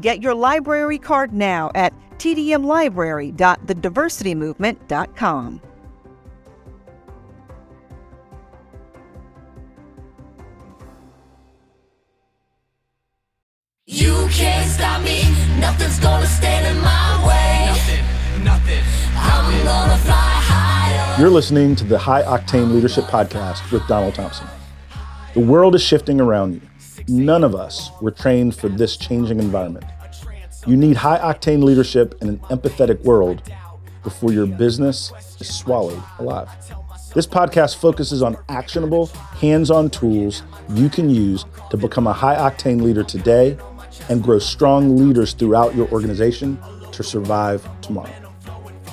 Get your library card now at tdmlibrary.thediversitymovement.com. You can't stop me, nothing's gonna stand in my way. Nothing, nothing. I'm gonna fly higher. You're listening to the High Octane Leadership Podcast with Donald Thompson. The world is shifting around you. None of us were trained for this changing environment. You need high octane leadership in an empathetic world before your business is swallowed alive. This podcast focuses on actionable, hands on tools you can use to become a high octane leader today and grow strong leaders throughout your organization to survive tomorrow.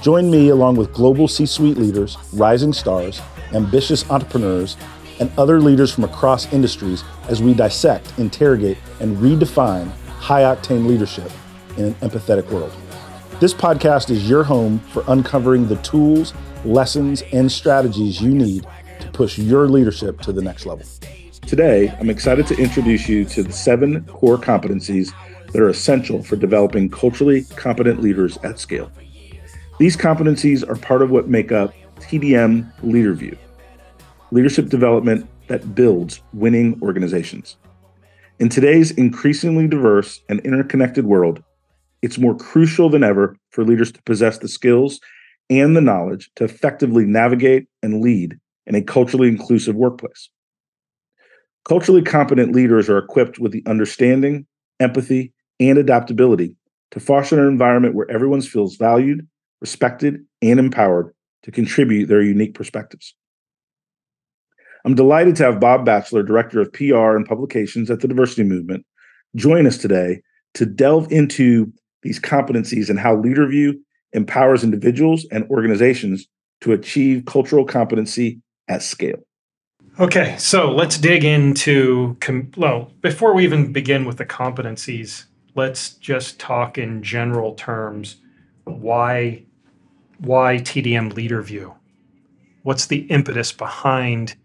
Join me along with global C suite leaders, rising stars, ambitious entrepreneurs, and other leaders from across industries as we dissect, interrogate, and redefine high octane leadership in an empathetic world. This podcast is your home for uncovering the tools, lessons, and strategies you need to push your leadership to the next level. Today, I'm excited to introduce you to the seven core competencies that are essential for developing culturally competent leaders at scale. These competencies are part of what make up TDM LeaderView, leadership development that builds winning organizations. In today's increasingly diverse and interconnected world, it's more crucial than ever for leaders to possess the skills and the knowledge to effectively navigate and lead in a culturally inclusive workplace. Culturally competent leaders are equipped with the understanding, empathy, and adaptability to foster an environment where everyone feels valued, respected, and empowered to contribute their unique perspectives. I'm delighted to have Bob Batchelor, Director of PR and Publications at the Diversity Movement, join us today to delve into these competencies and how LeaderView empowers individuals and organizations to achieve cultural competency at scale. Okay, so let's dig into, com- well, before we even begin with the competencies, let's just talk in general terms. Why, why TDM LeaderView? What's the impetus behind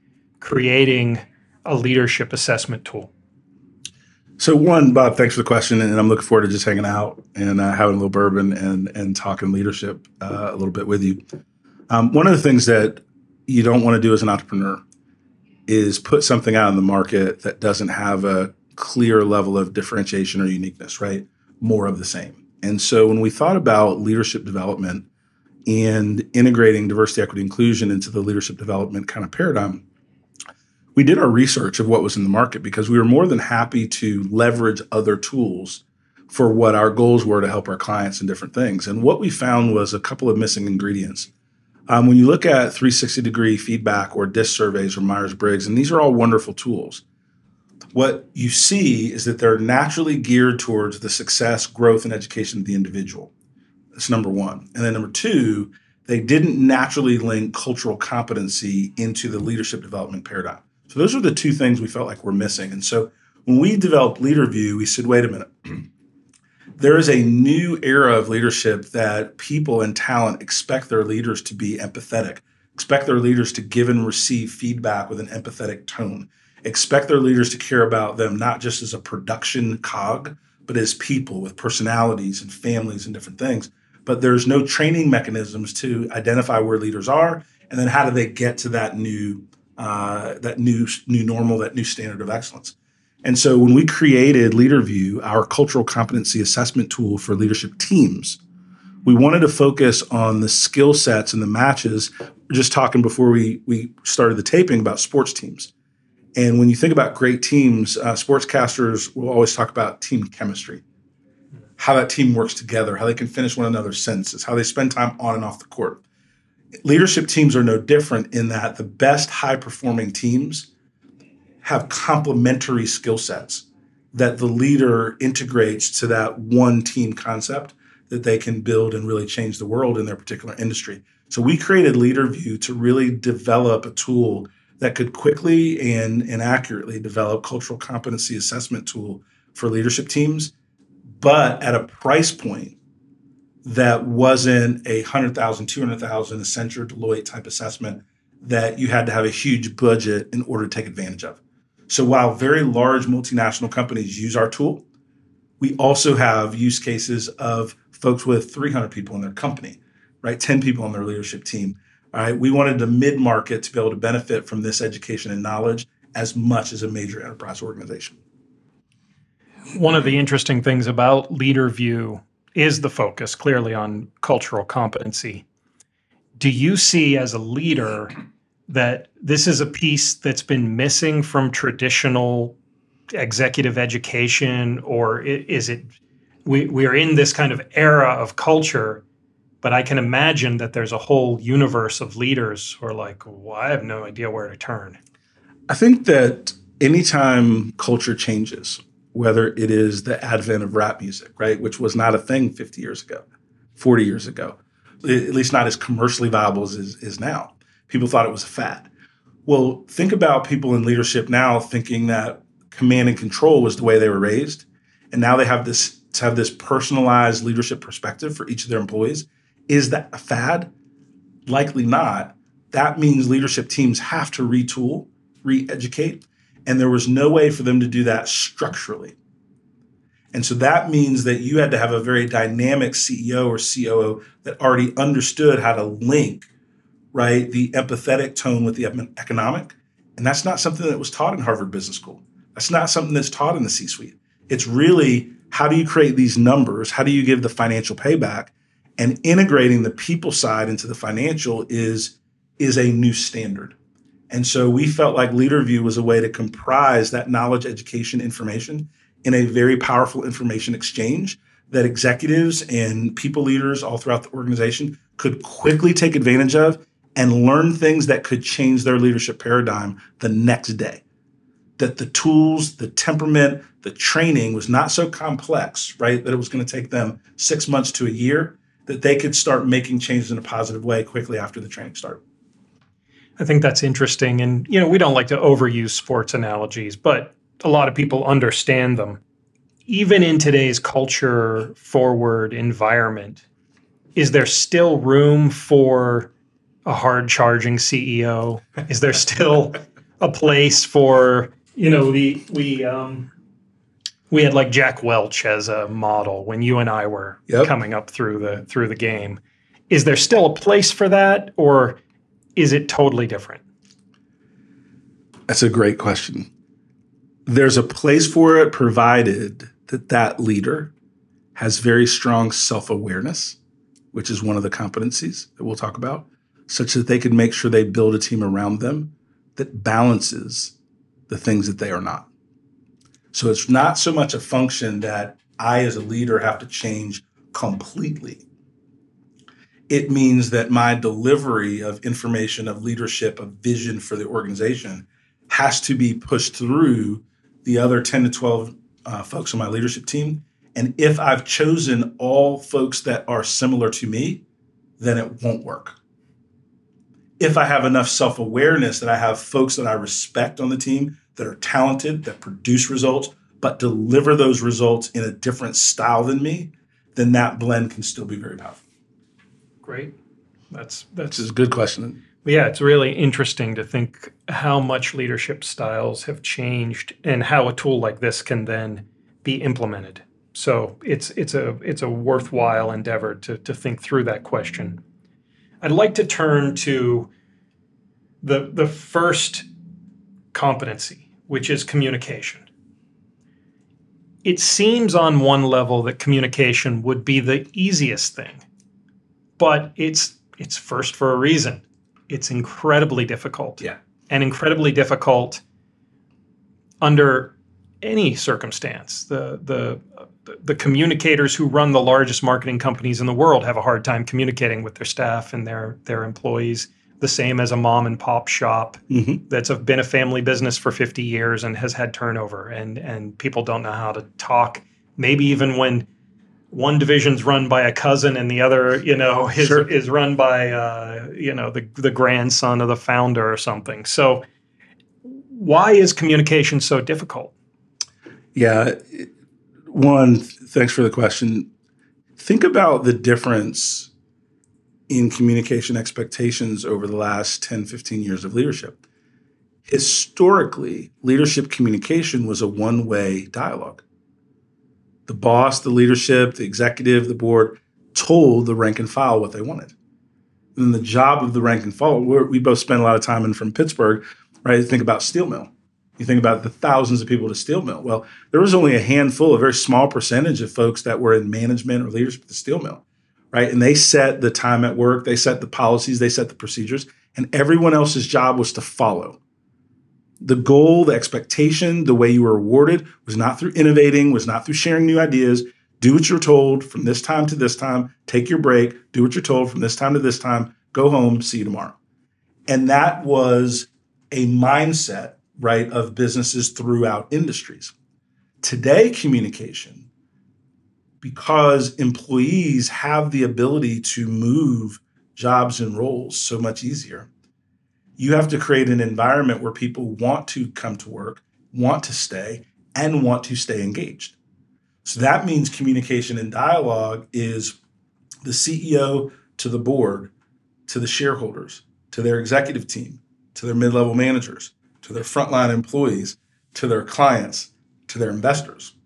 creating a leadership assessment tool? So one, Bob, thanks for the question, and I'm looking forward to just hanging out and uh, having a little bourbon and and talking leadership uh, a little bit with you. Um, one of the things that you don't want to do as an entrepreneur is put something out in the market that doesn't have a clear level of differentiation or uniqueness, right? More of the same. And so when we thought about leadership development and integrating diversity, equity, inclusion into the leadership development kind of paradigm, we did our research of what was in the market because we were more than happy to leverage other tools for what our goals were to help our clients in different things. And what we found was a couple of missing ingredients. Um, when you look at 360 degree feedback or DISC surveys or Myers Briggs, and these are all wonderful tools, what you see is that they're naturally geared towards the success, growth, and education of the individual. That's number one. And then number two, they didn't naturally link cultural competency into the leadership development paradigm. So those are the two things we felt like we're missing. And so when we developed LeaderView, we said, wait a minute. there is a new era of leadership that people and talent expect their leaders to be empathetic, expect their leaders to give and receive feedback with an empathetic tone, expect their leaders to care about them not just as a production cog, but as people with personalities and families and different things. But there's no training mechanisms to identify where leaders are, and then how do they get to that new uh, that new new normal, that new standard of excellence. And so when we created LeaderView, our cultural competency assessment tool for leadership teams, we wanted to focus on the skill sets and the matches. Just talking before we we started the taping about sports teams. And when you think about great teams, uh, sportscasters will always talk about team chemistry, how that team works together, how they can finish one another's sentences, how they spend time on and off the court. Leadership teams are no different in that the best high performing teams have complementary skill sets that the leader integrates to that one team concept that they can build and really change the world in their particular industry. So we created LeaderView to really develop a tool that could quickly and, and accurately develop cultural competency assessment tool for leadership teams, but at a price point that wasn't a 100,000, 200,000 Accenture, Deloitte type assessment that you had to have a huge budget in order to take advantage of. So while very large multinational companies use our tool, we also have use cases of folks with 300 people in their company, right? 10 people on their leadership team all right, we wanted the mid market to be able to benefit from this education and knowledge as much as a major enterprise organization. One of the interesting things about LeaderView is the focus clearly on cultural competency. Do you see as a leader that this is a piece that's been missing from traditional executive education, or is it we, we are in this kind of era of culture but I can imagine that there's a whole universe of leaders who are like, well, I have no idea where to turn. I think that anytime culture changes, whether it is the advent of rap music, right, which was not a thing 50 years ago, 40 years ago, at least not as commercially viable as is, is now. People thought it was a fad. Well, think about people in leadership now thinking that command and control was the way they were raised. And now they have this to have this personalized leadership perspective for each of their employees is that a fad? Likely not. That means leadership teams have to retool, re educate, and there was no way for them to do that structurally. And so that means that you had to have a very dynamic CEO or COO that already understood how to link, right, the empathetic tone with the economic. And that's not something that was taught in Harvard Business School. That's not something that's taught in the C suite. It's really how do you create these numbers? How do you give the financial payback? and integrating the people side into the financial is is a new standard and so we felt like leaderview was a way to comprise that knowledge education information in a very powerful information exchange that executives and people leaders all throughout the organization could quickly take advantage of and learn things that could change their leadership paradigm the next day that the tools the temperament the training was not so complex right that it was going to take them six months to a year that they could start making changes in a positive way quickly after the training started. I think that's interesting. And, you know, we don't like to overuse sports analogies, but a lot of people understand them. Even in today's culture forward environment, is there still room for a hard charging CEO? Is there still a place for, you know, the, we, um, we had like Jack Welch as a model when you and I were yep. coming up through the through the game. Is there still a place for that, or is it totally different? That's a great question. There's a place for it, provided that that leader has very strong self awareness, which is one of the competencies that we'll talk about, such that they can make sure they build a team around them that balances the things that they are not. So it's not so much a function that I, as a leader, have to change completely. It means that my delivery of information, of leadership, of vision for the organization has to be pushed through the other 10 to 12 uh, folks on my leadership team. And if I've chosen all folks that are similar to me, then it won't work. If I have enough self awareness that I have folks that I respect on the team that are talented, that produce results, but deliver those results in a different style than me, then that blend can still be very powerful. Great. That's that's a good question. Yeah, it's really interesting to think how much leadership styles have changed and how a tool like this can then be implemented. So it's it's a it's a worthwhile endeavor to to think through that question. I'd like to turn to the the first competency, which is communication. It seems on one level that communication would be the easiest thing, but it's it's first for a reason it's incredibly difficult. Yeah. And incredibly difficult under any circumstance. The the the communicators who run the largest marketing companies in the world have a hard time communicating with their staff and their their employees. The same as a mom and pop shop Mm-hmm. that's been a family business for 50 years and has had turnover and and people don't know how to talk. Maybe even when one division's run by a cousin and the other, you know, is, Sure. is run by, uh, you know, the, the grandson of the founder or something. So, why is communication so difficult? Yeah. One, thanks for the question. Think about the difference in communication expectations over the last 10, 15 years of leadership. Historically, leadership communication was a one way dialogue. The boss, the leadership, the executive, the board told the rank and file what they wanted. And then the job of the rank and file, we both spent a lot of time in from Pittsburgh, right? Think about steel mill. You think about the thousands of people to steel mill. Well, there was only a handful, a very small percentage of folks that were in management or leadership at the steel mill, right? And they set the time at work, they set the policies, they set the procedures, and everyone else's job was to follow. The goal, the expectation, the way you were rewarded was not through innovating, was not through sharing new ideas. Do what you're told from this time to this time, take your break, do what you're told from this time to this time, go home, see you tomorrow. And that was a mindset, right, of businesses throughout industries. Today, communication, because employees have the ability to move jobs and roles so much easier, you have to create an environment where people want to come to work, want to stay, and want to stay engaged. So that means communication and dialogue is the CEO to the board, to the shareholders, to their executive team, to their mid level managers, to their frontline employees, to their clients, to their investors.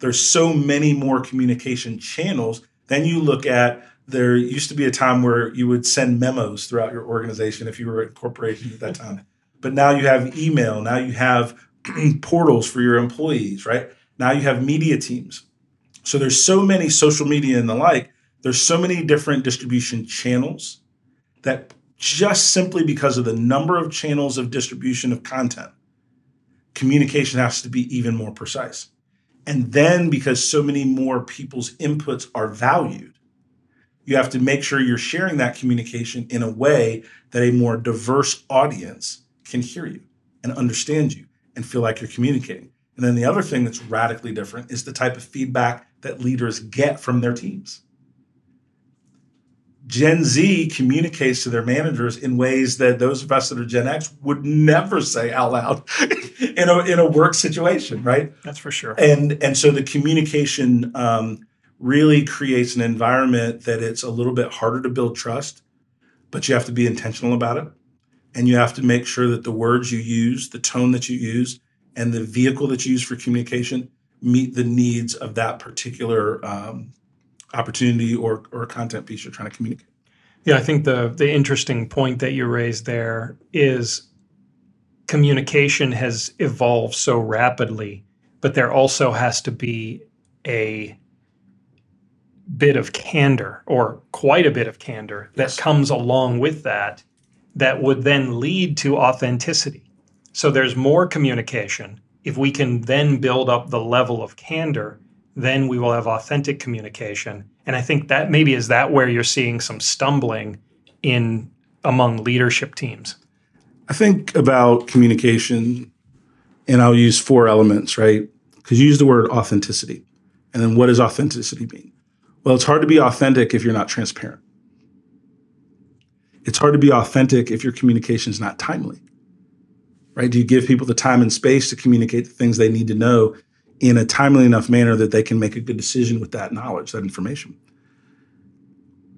There's so many more communication channels. Then you look at there used to be a time where you would send memos throughout your organization if you were a corporation at that time. But now you have email, now you have portals for your employees, right? Now you have media teams. So there's so many social media and the like, there's so many different distribution channels that just simply because of the number of channels of distribution of content, communication has to be even more precise. And then because so many more people's inputs are valued, you have to make sure you're sharing that communication in a way that a more diverse audience can hear you and understand you and feel like you're communicating. And then the other thing that's radically different is the type of feedback that leaders get from their teams. Gen Z communicates to their managers in ways that those of us that are Gen X would never say out loud in a in a work situation, right? That's for sure. And and so the communication um, really creates an environment that it's a little bit harder to build trust, but you have to be intentional about it, and you have to make sure that the words you use, the tone that you use, and the vehicle that you use for communication meet the needs of that particular um, opportunity or or content piece you're trying to communicate. Yeah, I think the the interesting point that you raised there is communication has evolved so rapidly, but there also has to be a bit of candor or quite a bit of candor that Yes. comes along with that that would then lead to authenticity. So there's more communication. If we can then build up the level of candor, then we will have authentic communication. And I think that maybe is that where you're seeing some stumbling in among leadership teams. I think about communication, and I'll use four elements, right? Because you use the word authenticity. And then what does authenticity mean? Well, it's hard to be authentic if you're not transparent. It's hard to be authentic if your communication is not timely, right? Do you give people the time and space to communicate the things they need to know in a timely enough manner that they can make a good decision with that knowledge, that information?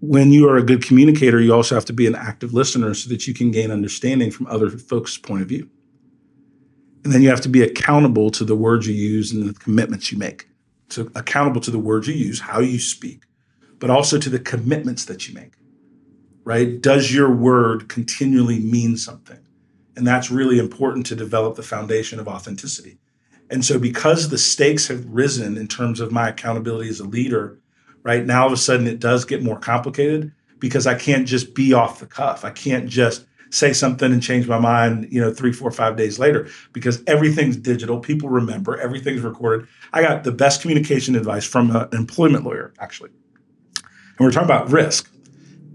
when you are a good communicator, you also have to be an active listener so that you can gain understanding from other folks' point of view. And then you have to be accountable to the words you use and the commitments you make. So accountable to the words you use, how you speak, but also to the commitments that you make. Right? Does your word continually mean something? And that's really important to develop the foundation of authenticity. And so because the stakes have risen in terms of my accountability as a leader, right now all of a sudden it does get more complicated because I can't just be off the cuff. I can't just say something and change my mind, you know, three, four, five days later because everything's digital. People remember, everything's recorded. I got the best communication advice from an employment lawyer, actually. And we are talking about risk.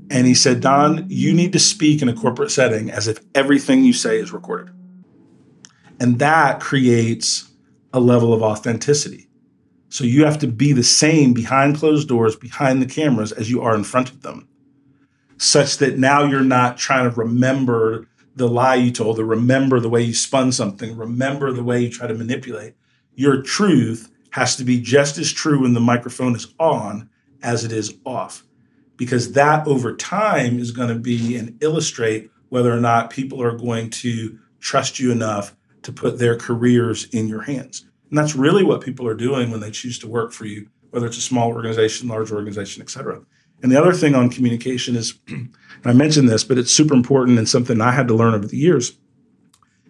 And he said, Don, you need to speak in a corporate setting as if everything you say is recorded. And that creates a level of authenticity. So you have to be the same behind closed doors, behind the cameras, as you are in front of them such that now you're not trying to remember the lie you told or remember the way you spun something, remember the way you try to manipulate. Your truth has to be just as true when the microphone is on as it is off. Because that over time is going to be and illustrate whether or not people are going to trust you enough to put their careers in your hands. And that's really what people are doing when they choose to work for you, whether it's a small organization, large organization, et cetera. And the other thing on communication is, I mentioned this, but it's super important and something I had to learn over the years,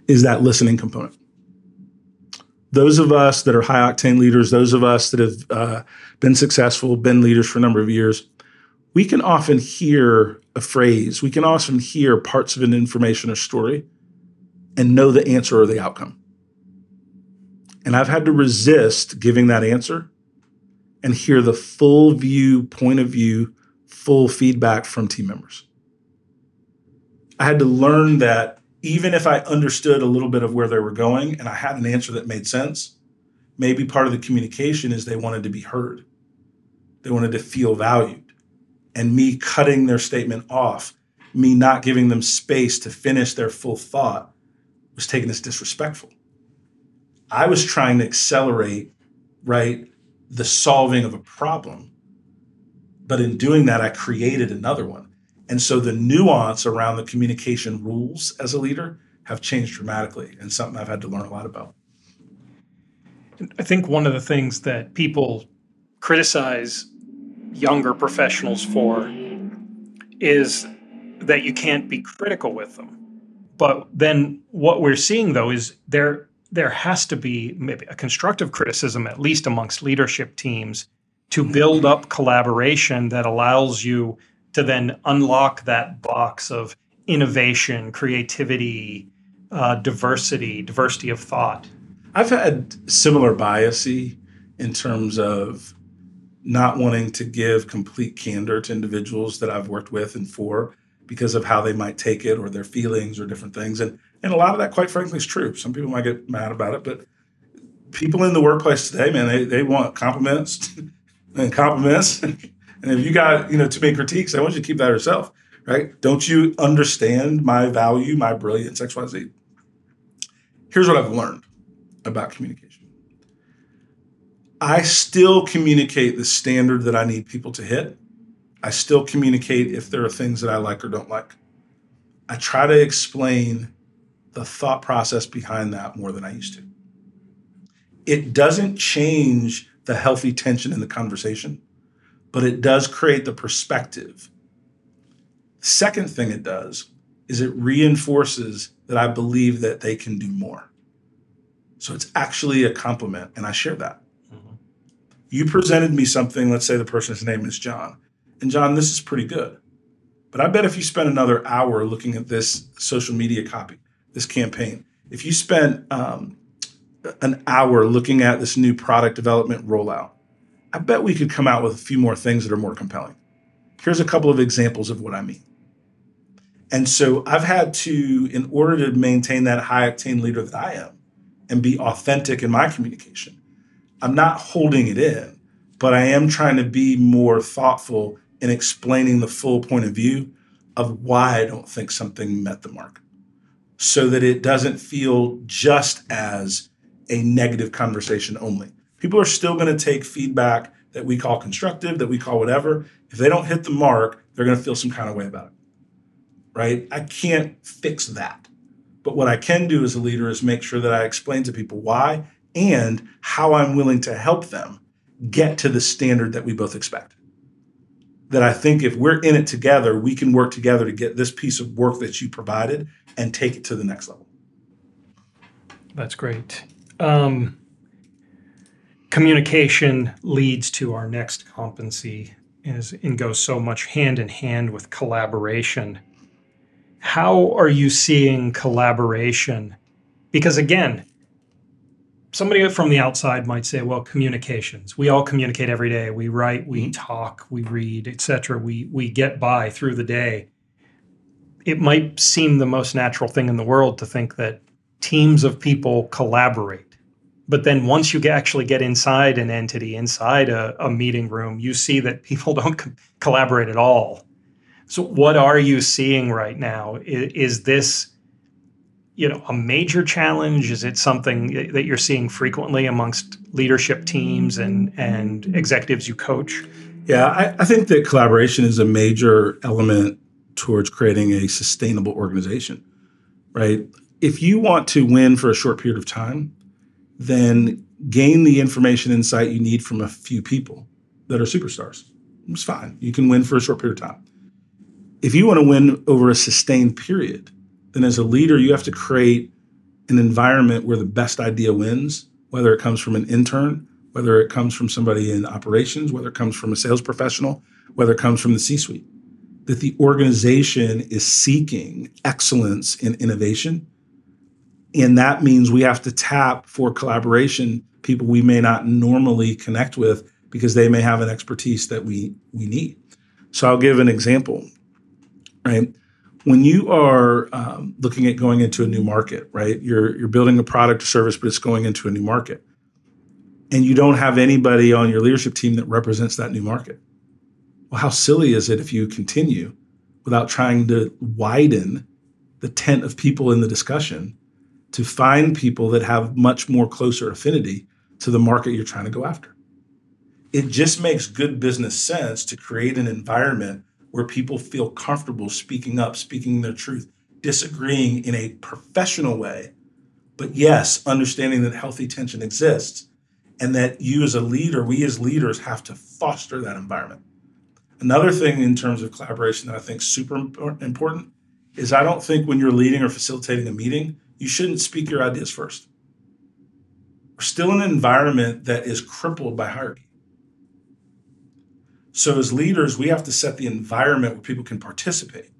is that listening component. Those of us that are high octane leaders, those of us that have uh, been successful, been leaders for a number of years, we can often hear a phrase, we can often hear parts of an information or story and know the answer or the outcome. And I've had to resist giving that answer and hear the full view, point of view full feedback from team members. I had to learn that even if I understood a little bit of where they were going and I had an answer that made sense, maybe part of the communication is they wanted to be heard. They wanted to feel valued. And me cutting their statement off, me not giving them space to finish their full thought, was taken as disrespectful. I was trying to accelerate, right, the solving of a problem but in doing that, I created another one. And so the nuance around the communication rules as a leader have changed dramatically and something I've had to learn a lot about. I think one of the things that people criticize younger professionals for is that you can't be critical with them. But then what we're seeing though is there there has to be maybe a constructive criticism at least amongst leadership teams to build up collaboration that allows you to then unlock that box of innovation, creativity, uh, diversity, diversity of thought. I've had similar biasy in terms of not wanting to give complete candor to individuals that I've worked with and for because of how they might take it or their feelings or different things. And and a lot of that, quite frankly, is true. Some people might get mad about it, but people in the workplace today, man, they, they want compliments. and compliments. and if you got, you know, too many critiques, I want you to keep that yourself, right? Don't you understand my value, my brilliance, XYZ? Here's what I've learned about communication. I still communicate the standard that I need people to hit. I still communicate if there are things that I like or don't like. I try to explain the thought process behind that more than I used to. It doesn't change the healthy tension in the conversation, but it does create the perspective. Second thing it does is it reinforces that I believe that they can do more. So it's actually a compliment, and I share that. Mm-hmm. You presented me something, let's say the person's name is John, and John, this is pretty good. But I bet if you spent another hour looking at this social media copy, this campaign, if you spent um, an hour looking at this new product development rollout, I bet we could come out with a few more things that are more compelling. Here's a couple of examples of what I mean. And so I've had to, in order to maintain that high octane leader that I am and be authentic in my communication, I'm not holding it in, but I am trying to be more thoughtful in explaining the full point of view of why I don't think something met the mark so that it doesn't feel just as a negative conversation only. People are still going to take feedback that we call constructive, that we call whatever. If they don't hit the mark, they're going to feel some kind of way about it. Right? I can't fix that. But what I can do as a leader is make sure that I explain to people why and how I'm willing to help them get to the standard that we both expect. That I think if we're in it together, we can work together to get this piece of work that you provided and take it to the next level. That's great. Um, communication leads to our next competency is, and goes so much hand in hand with collaboration. How are you seeing collaboration? Because again, somebody from the outside might say, well, communications. We all communicate every day. We write, we talk, we read, etc. We we get by through the day. It might seem the most natural thing in the world to think that teams of people collaborate. But then once you actually get inside an entity, inside a, a meeting room, you see that people don't co- collaborate at all. So, what are you seeing right now? Is, is this, you know, a major challenge? Is it something that you're seeing frequently amongst leadership teams and and executives you coach? Yeah, I, I think that collaboration is a major element towards creating a sustainable organization, right? If you want to win for a short period of time, then gain the information insight you need from a few people that are superstars. It's fine. You can win for a short period of time. If you want to win over a sustained period, then as a leader, you have to create an environment where the best idea wins, whether it comes from an intern, whether it comes from somebody in operations, whether it comes from a sales professional, whether it comes from the C suite. That the organization is seeking excellence in innovation and that means we have to tap for collaboration people we may not normally connect with because they may have an expertise that we we need. So I'll give an example. Right, when you are um, looking at going into a new market, right, you're you're building a product or service, but it's going into a new market, and you don't have anybody on your leadership team that represents that new market. Well, how silly is it if you continue without trying to widen the tent of people in the discussion to find people that have much more closer affinity to the market you're trying to go after. It just makes good business sense to create an environment where people feel comfortable speaking up, speaking their truth, disagreeing in a professional way, but yes, understanding that healthy tension exists and that you as a leader, we as leaders have to foster that environment. Another thing in terms of collaboration that I think super important is I don't think when you're leading or facilitating a meeting, you shouldn't speak your ideas first. We're still in an environment that is crippled by hierarchy. So, as leaders, we have to set the environment where people can participate,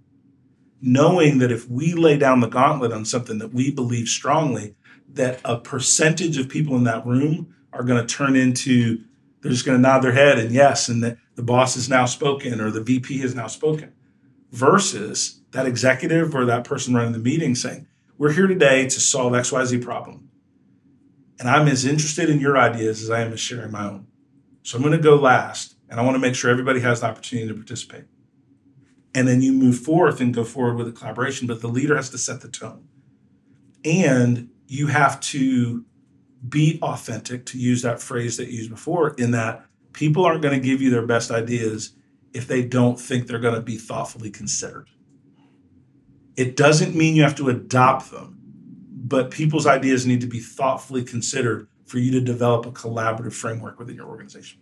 knowing that if we lay down the gauntlet on something that we believe strongly, that a percentage of people in that room are going to turn into, they're just going to nod their head and yes, and that the boss has now spoken or the VP has now spoken, versus that executive or that person running the meeting saying, we're here today to solve XYZ problem. And I'm as interested in your ideas as I am in sharing my own. So I'm going to go last, and I want to make sure everybody has the opportunity to participate. And then you move forth and go forward with a collaboration, but the leader has to set the tone. And you have to be authentic, to use that phrase that you used before, in that people aren't going to give you their best ideas if they don't think they're going to be thoughtfully considered. It doesn't mean you have to adopt them, but people's ideas need to be thoughtfully considered for you to develop a collaborative framework within your organization.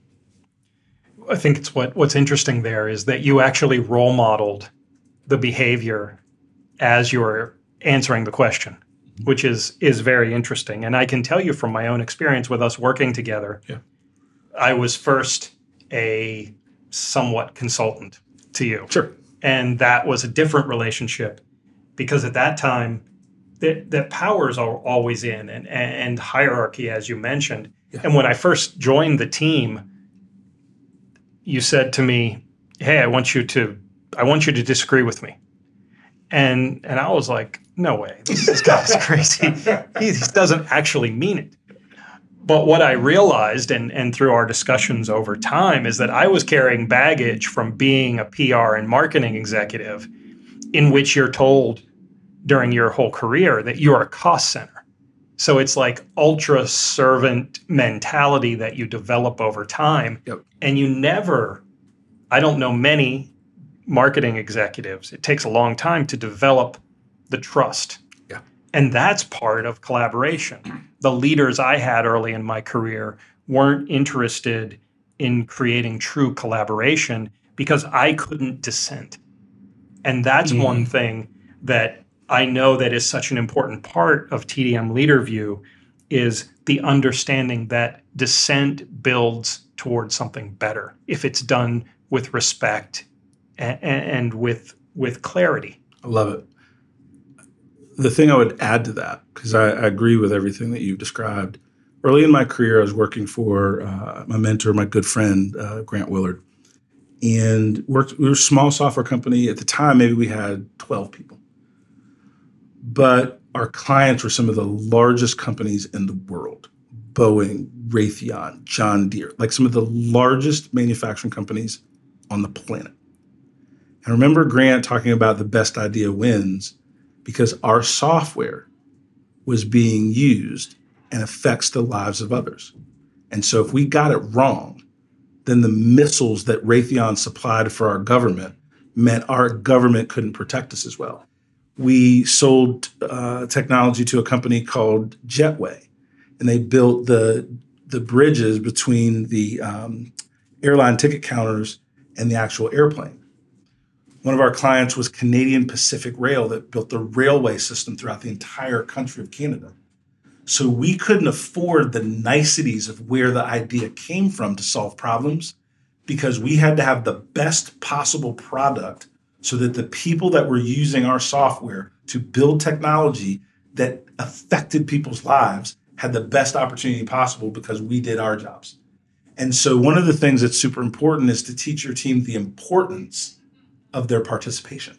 I think it's what what's interesting there is that you actually role modeled the behavior as you're answering the question, mm-hmm. which is is very interesting. And I can tell you from my own experience with us working together, yeah. I was first a somewhat consultant to you. Sure. And that was a different relationship because at that time that that powers are always in and and hierarchy as you mentioned. Yeah. and when i first joined the team you said to me hey i want you to i want you to disagree with me. And and i was like no way. This, this guy's crazy. He, he doesn't actually mean it. But what i realized and and through our discussions over time is that i was carrying baggage from being a pr and marketing executive in which you're told during your whole career that you're a cost center. So it's like ultra servant mentality that you develop over time. Yep. And you never, I don't know many marketing executives, it takes a long time to develop the trust. Yeah. And that's part of collaboration. The leaders I had early in my career weren't interested in creating true collaboration because I couldn't dissent. And that's one thing that I know that is such an important part of TDM LeaderView is the understanding that dissent builds towards something better if it's done with respect and, and with with clarity. I love it. The thing I would add to that, because I, I agree with everything that you've described. Early in my career, I was working for uh, my mentor, my good friend uh, Grant Willard, and worked. We were a small software company at the time. Maybe we had twelve people, but our clients were some of the largest companies in the world: Boeing, Raytheon, John Deere, like some of the largest manufacturing companies on the planet. And remember Grant talking about the best idea wins because our software was being used and affects the lives of others. And so if we got it wrong, then the missiles that Raytheon supplied for our government meant our government couldn't protect us as well. We sold uh, technology to a company called Jetway, and they built the the bridges between the um, airline ticket counters and the actual airplane. One of our clients was Canadian Pacific Rail that built the railway system throughout the entire country of Canada. So we couldn't afford the niceties of where the idea came from to solve problems because we had to have the best possible product so that the people that were using our software to build technology that affected people's lives had the best opportunity possible because we did our jobs. And so one of the things that's super important is to teach your team the importance of their participation.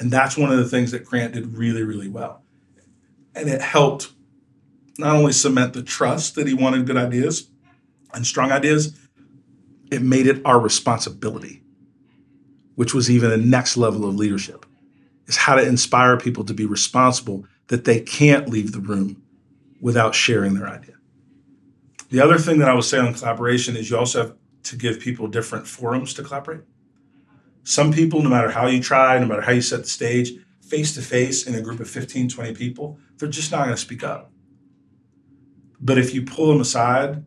And that's one of the things that Grant did really, really well. And it helped not only cement the trust that he wanted good ideas and strong ideas, it made it our responsibility, which was even a next level of leadership, is how to inspire people to be responsible that they can't leave the room without sharing their idea. The other thing that I would say on collaboration is you also have to give people different forums to collaborate. Some people, no matter how you try, no matter how you set the stage, face to face in a group of 15, 20 people, they're just not going to speak up. But if you pull them aside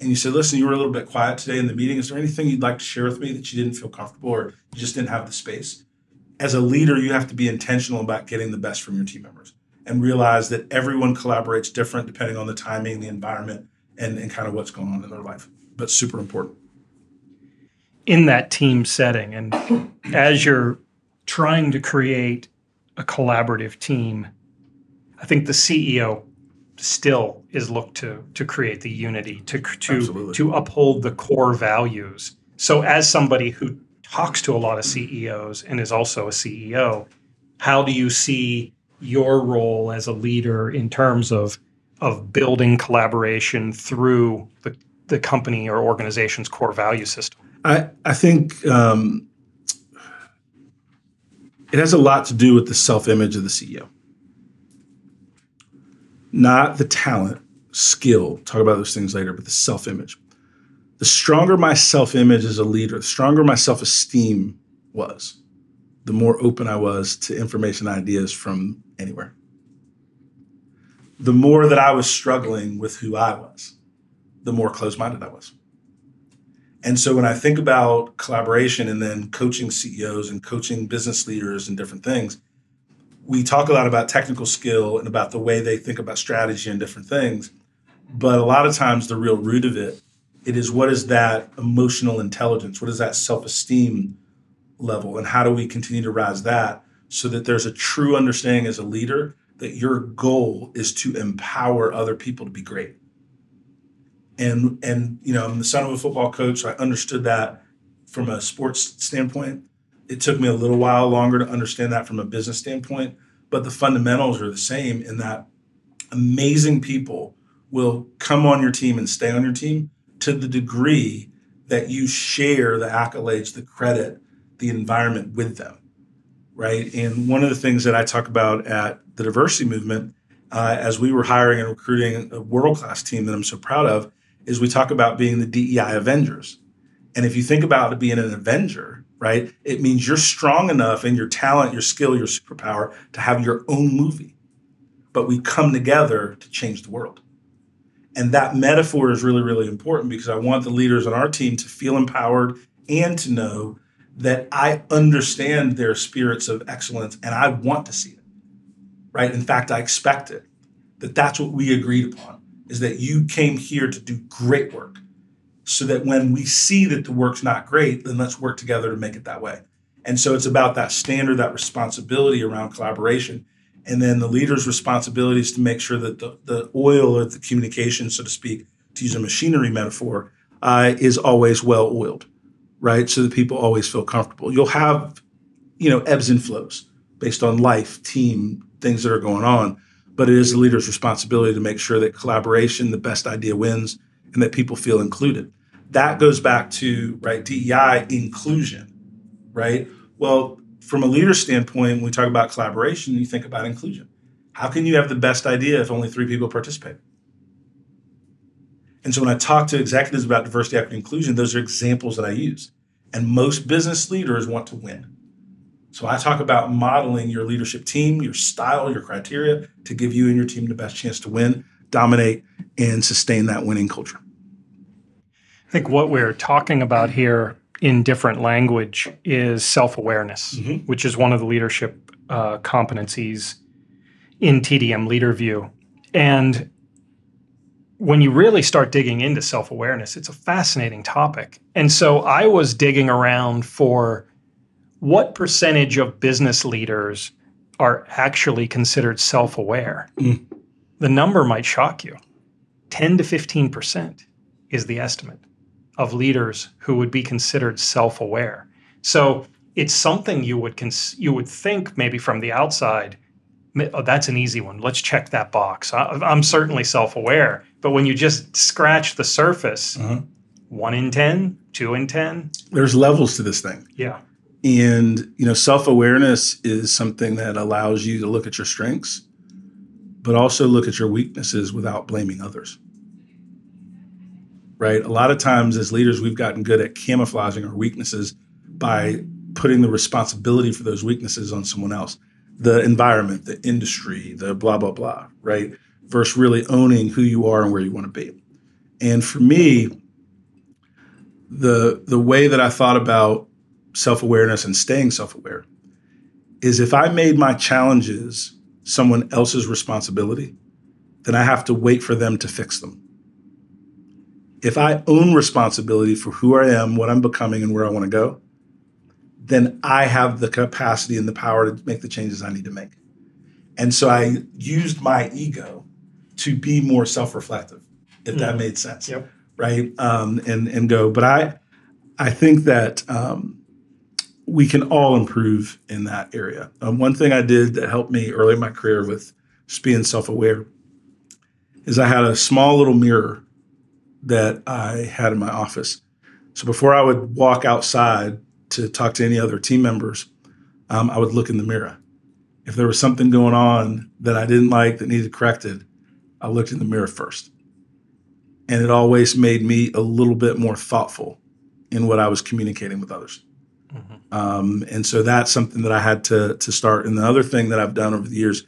and you say, listen, you were a little bit quiet today in the meeting. Is there anything you'd like to share with me that you didn't feel comfortable or you just didn't have the space? As a leader, you have to be intentional about getting the best from your team members and realize that everyone collaborates different depending on the timing, the environment, and, and kind of what's going on in their life. But super important. in that team setting and as you're trying to create a collaborative team i think the ceo still is looked to to create the unity to to Absolutely. to uphold the core values. So as somebody who talks to a lot of ceos and is also a ceo how do you see your role as a leader in terms of of building collaboration through the, the company or organization's core value system? I, I think um, it has a lot to do with the self image of the CEO, not the talent, skill. Talk about those things later, but the self image. The stronger my self image as a leader, the stronger my self esteem was, the more open I was to information ideas from anywhere. The more that I was struggling with who I was, the more closed minded I was. And so when I think about collaboration and then coaching CEOs and coaching business leaders and different things, we talk a lot about technical skill and about the way they think about strategy and different things. But a lot of times the real root of it, it is what is that emotional intelligence? What is that self-esteem level? And how do we continue to rise that so that there's a true understanding as a leader that your goal is to empower other people to be great? and and you know I'm the son of a football coach, so I understood that from a sports standpoint. It took me a little while longer to understand that from a business standpoint, but the fundamentals are the same in that amazing people will come on your team and stay on your team to the degree that you share the accolades, the credit, the environment with them, right? And one of the things that I talk about at the diversity movement, uh, as we were hiring and recruiting a world class team that I'm so proud of, is we talk about being the DEI Avengers. And if you think about being an Avenger, right? It means you're strong enough in your talent, your skill, your superpower to have your own movie. But we come together to change the world. And that metaphor is really, really important because I want the leaders on our team to feel empowered and to know that I understand their spirits of excellence and I want to see it. Right? In fact, I expect it. That that's what we agreed upon is that you came here to do great work. So that when we see that the work's not great, then let's work together to make it that way. And so it's about that standard, that responsibility around collaboration. And then the leader's responsibility is to make sure that the, the oil of the communication, so to speak, to use a machinery metaphor, uh, is always well oiled, right? So that people always feel comfortable. You'll have, you know, ebbs and flows based on life, team, things that are going on. But it is the leader's responsibility to make sure that collaboration, the best idea wins, and that people feel included. That goes back to, right, DEI inclusion, right? Well, from a leader standpoint, when we talk about collaboration, you think about inclusion. How can you have the best idea if only three people participate? And so when I talk to executives about diversity, equity, inclusion, those are examples that I use. And most business leaders want to win. So I talk about modeling your leadership team, your style, your criteria to give you and your team the best chance to win, dominate, and sustain that winning culture. I think what we're talking about here in different language is self awareness, Mhm. which is one of the leadership uh, competencies in TDM LeaderView. And when you really start digging into self awareness, it's a fascinating topic. And so I was digging around for what percentage of business leaders are actually considered self aware. Mm. The number might shock you 10 to 15% is the estimate of leaders who would be considered self-aware. So it's something you would cons- you would think maybe from the outside, oh, that's an easy one. Let's check that box. I- I'm certainly self-aware. But when you just scratch the surface, Uh-huh. one in 10, two in 10, There's levels to this thing. yeah. And you know, self-awareness is something that allows you to look at your strengths, but also look at your weaknesses without blaming others. Right? A lot of times as leaders, we've gotten good at camouflaging our weaknesses by putting the responsibility for those weaknesses on someone else. The environment, the industry, the blah blah blah, right? Versus really owning who you are and where you want to be. And for me, the the way that I thought about self-awareness and staying self-aware is if I made my challenges someone else's responsibility, then I have to wait for them to fix them. If I own responsibility for who I am, what I'm becoming, and where I want to go, then I have the capacity and the power to make the changes I need to make. And so I used my ego to be more self-reflective, if that made sense Yep. right? Um, and and go. But I I think that um, we can all improve in that area. Um, one thing I did that helped me early in my career with just being self aware is I had a small little mirror that I had in my office. So before I would walk outside to talk to any other team members, um, I would look in the mirror. If there was something going on that I didn't like that needed corrected, I looked in the mirror first and it always made me a little bit more thoughtful in what I was communicating with others. Um, and so that's something that I had to to start. And the other thing that I've done over the years,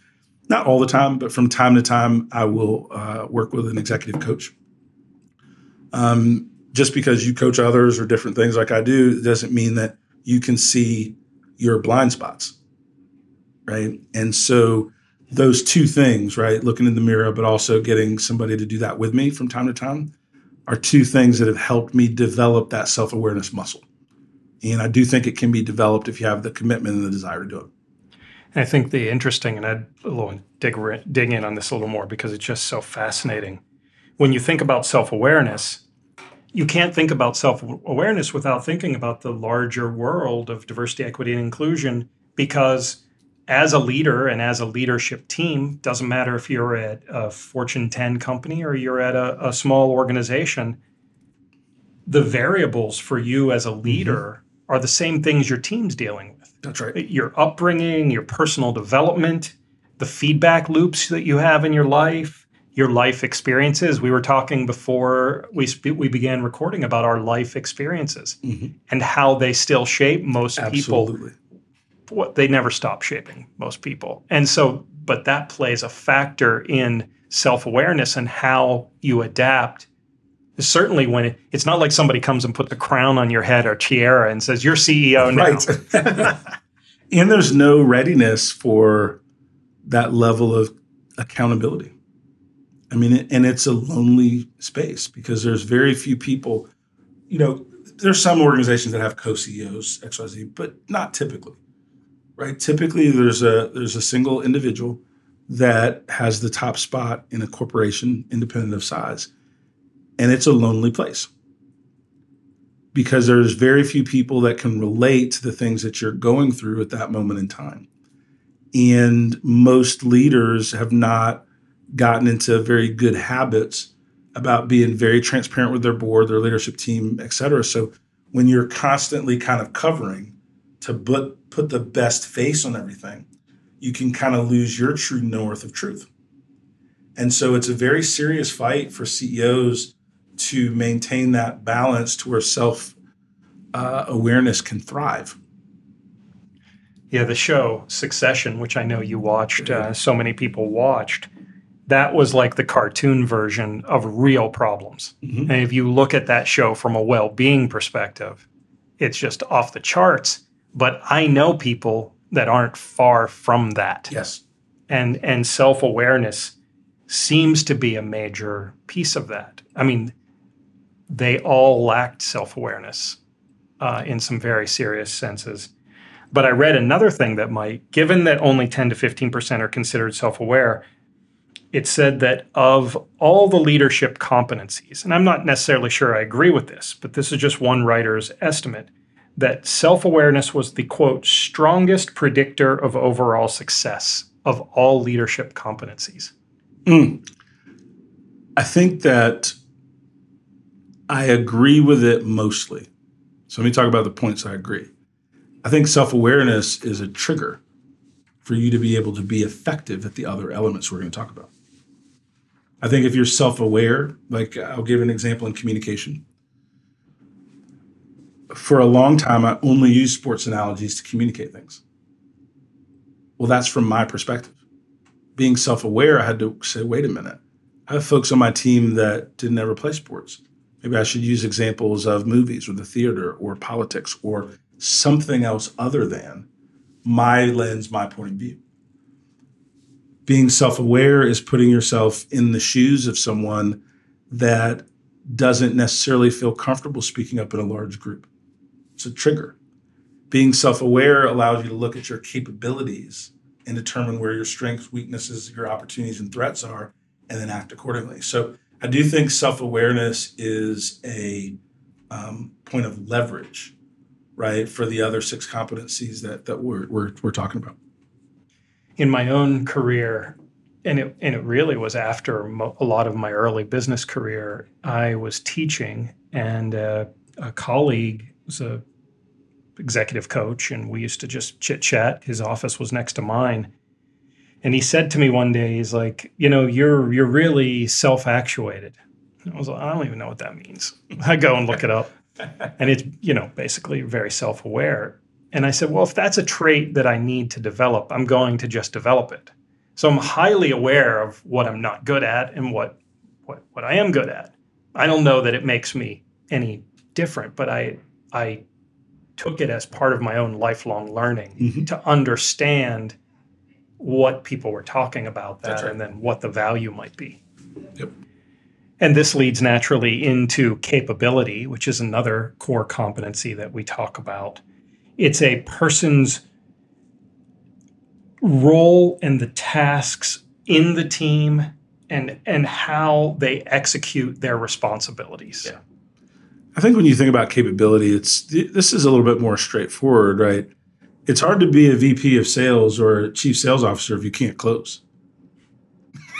not all the time, but from time to time, I will uh, work with an executive coach. Um, just because you coach others or different things like I do doesn't mean that you can see your blind spots, right? And so those two things, right? Looking in the mirror, but also getting somebody to do that with me from time to time are two things that have helped me develop that self awareness muscle. And I do think it can be developed if you have the commitment and the desire to do it. And I think the interesting, and I'd a little dig, dig in on this a little more because it's just so fascinating. When you think about self awareness, you can't think about self awareness without thinking about the larger world of diversity, equity, and inclusion because as a leader and as a leadership team, doesn't matter if you're at a Fortune 10 company or you're at a, a small organization, the variables for you as a mm-hmm. leader are the same things your team's dealing with That's right. your upbringing, your personal development, the feedback loops that you have in your life, your life experiences. We were talking before we sp- we began recording about our life experiences mm-hmm. and how they still shape most people Absolutely. what they never stop shaping most people. And so, but that plays a factor in self awareness and how you adapt. Certainly, when it, it's not like somebody comes and puts a crown on your head or tiara and says, You're CEO now. Right. and there's no readiness for that level of accountability. I mean, and it's a lonely space because there's very few people, you know, there's some organizations that have co-CEOs, XYZ, but not typically. Right? Typically there's a there's a single individual that has the top spot in a corporation independent of size. And it's a lonely place because there's very few people that can relate to the things that you're going through at that moment in time. And most leaders have not gotten into very good habits about being very transparent with their board, their leadership team, et cetera. So when you're constantly kind of covering to put, put the best face on everything, you can kind of lose your true north of truth. And so it's a very serious fight for CEOs to maintain that balance to where self uh, awareness can thrive. Yeah, the show Succession, which I know you watched, uh, so many people watched, that was like the cartoon version of real problems. And if you look at that show from a well being perspective, it's just off the charts. But I know people that aren't far from that. Yes. And, and self awareness seems to be a major piece of that. I mean, they all lacked self awareness uh, in some very serious senses. But I read another thing that might, given that only 10 to 15% are considered self aware, it said that of all the leadership competencies, and I'm not necessarily sure I agree with this, but this is just one writer's estimate, that self awareness was the quote, strongest predictor of overall success of all leadership competencies. I think that I agree with it mostly. So let me talk about the points I agree. I think self awareness is a trigger for you to be able to be effective at the other elements we're going to talk about. I think if you're self aware, like I'll give an example in communication. For a long time, I only used sports analogies to communicate things. Well, that's from my perspective. Being self aware, I had to say, wait a minute. I have folks on my team that didn't ever play sports. Maybe I should use examples of movies or the theater or politics or something else other than my lens, my point of view. Being self aware is putting yourself in the shoes of someone that doesn't necessarily feel comfortable speaking up in a large group. It's a trigger. Being self aware allows you to look at your capabilities and determine where your strengths, weaknesses, your opportunities, and threats are, and then act accordingly. So I do think self awareness is a um, point of leverage, right, for the other six competencies that that we're we're, we're talking about. in my own career, and it and it really was after mo- a lot of my early business career. I was teaching, and uh, a colleague was a executive coach, and we used to just chit chat. His office was next to mine, and he said to me one day, he's like, "You know, you're you're really self actuated." I was like, "I don't even know what that means." I go and look it up, and it's you know basically very self aware. And I said, well, if that's a trait that I need to develop, I'm going to just develop it. So I'm highly aware of what I'm not good at and what what what I am good at. I don't know that it makes me any different, but I I took it as part of my own lifelong learning mm-hmm. to understand what people were talking about that right. and then what the value might be. Yep. And this leads naturally into capability, which is another core competency that we talk about. It's a person's role and the tasks in the team and and how they execute their responsibilities. Yeah. I think when you think about capability, it's this is a little bit more straightforward, right? It's hard to be a VP of sales or a chief sales officer if you can't close.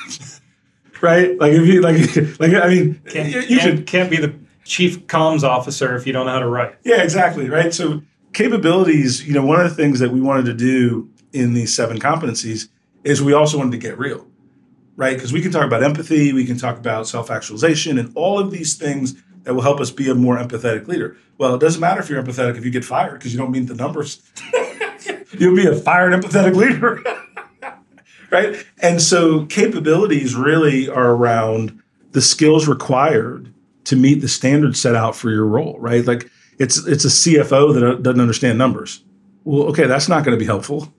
right? Like if you like like I mean Can't, you, you can't, should can't be the chief comms officer if you don't know how to write. Yeah, exactly. Right. So capabilities, you know, one of the things that we wanted to do in these seven competencies is we also wanted to get real. right? Because we can talk about empathy, we can talk about self actualization, and all of these things that will help us be a more empathetic leader. Well, it doesn't matter if you're empathetic if you get fired because you don't meet the numbers. You'll be a fired empathetic leader. right? And so capabilities really are around the skills required to meet the standards set out for your role, right? Like it's it's a CFO that doesn't understand numbers. Well, okay, that's not going to be helpful,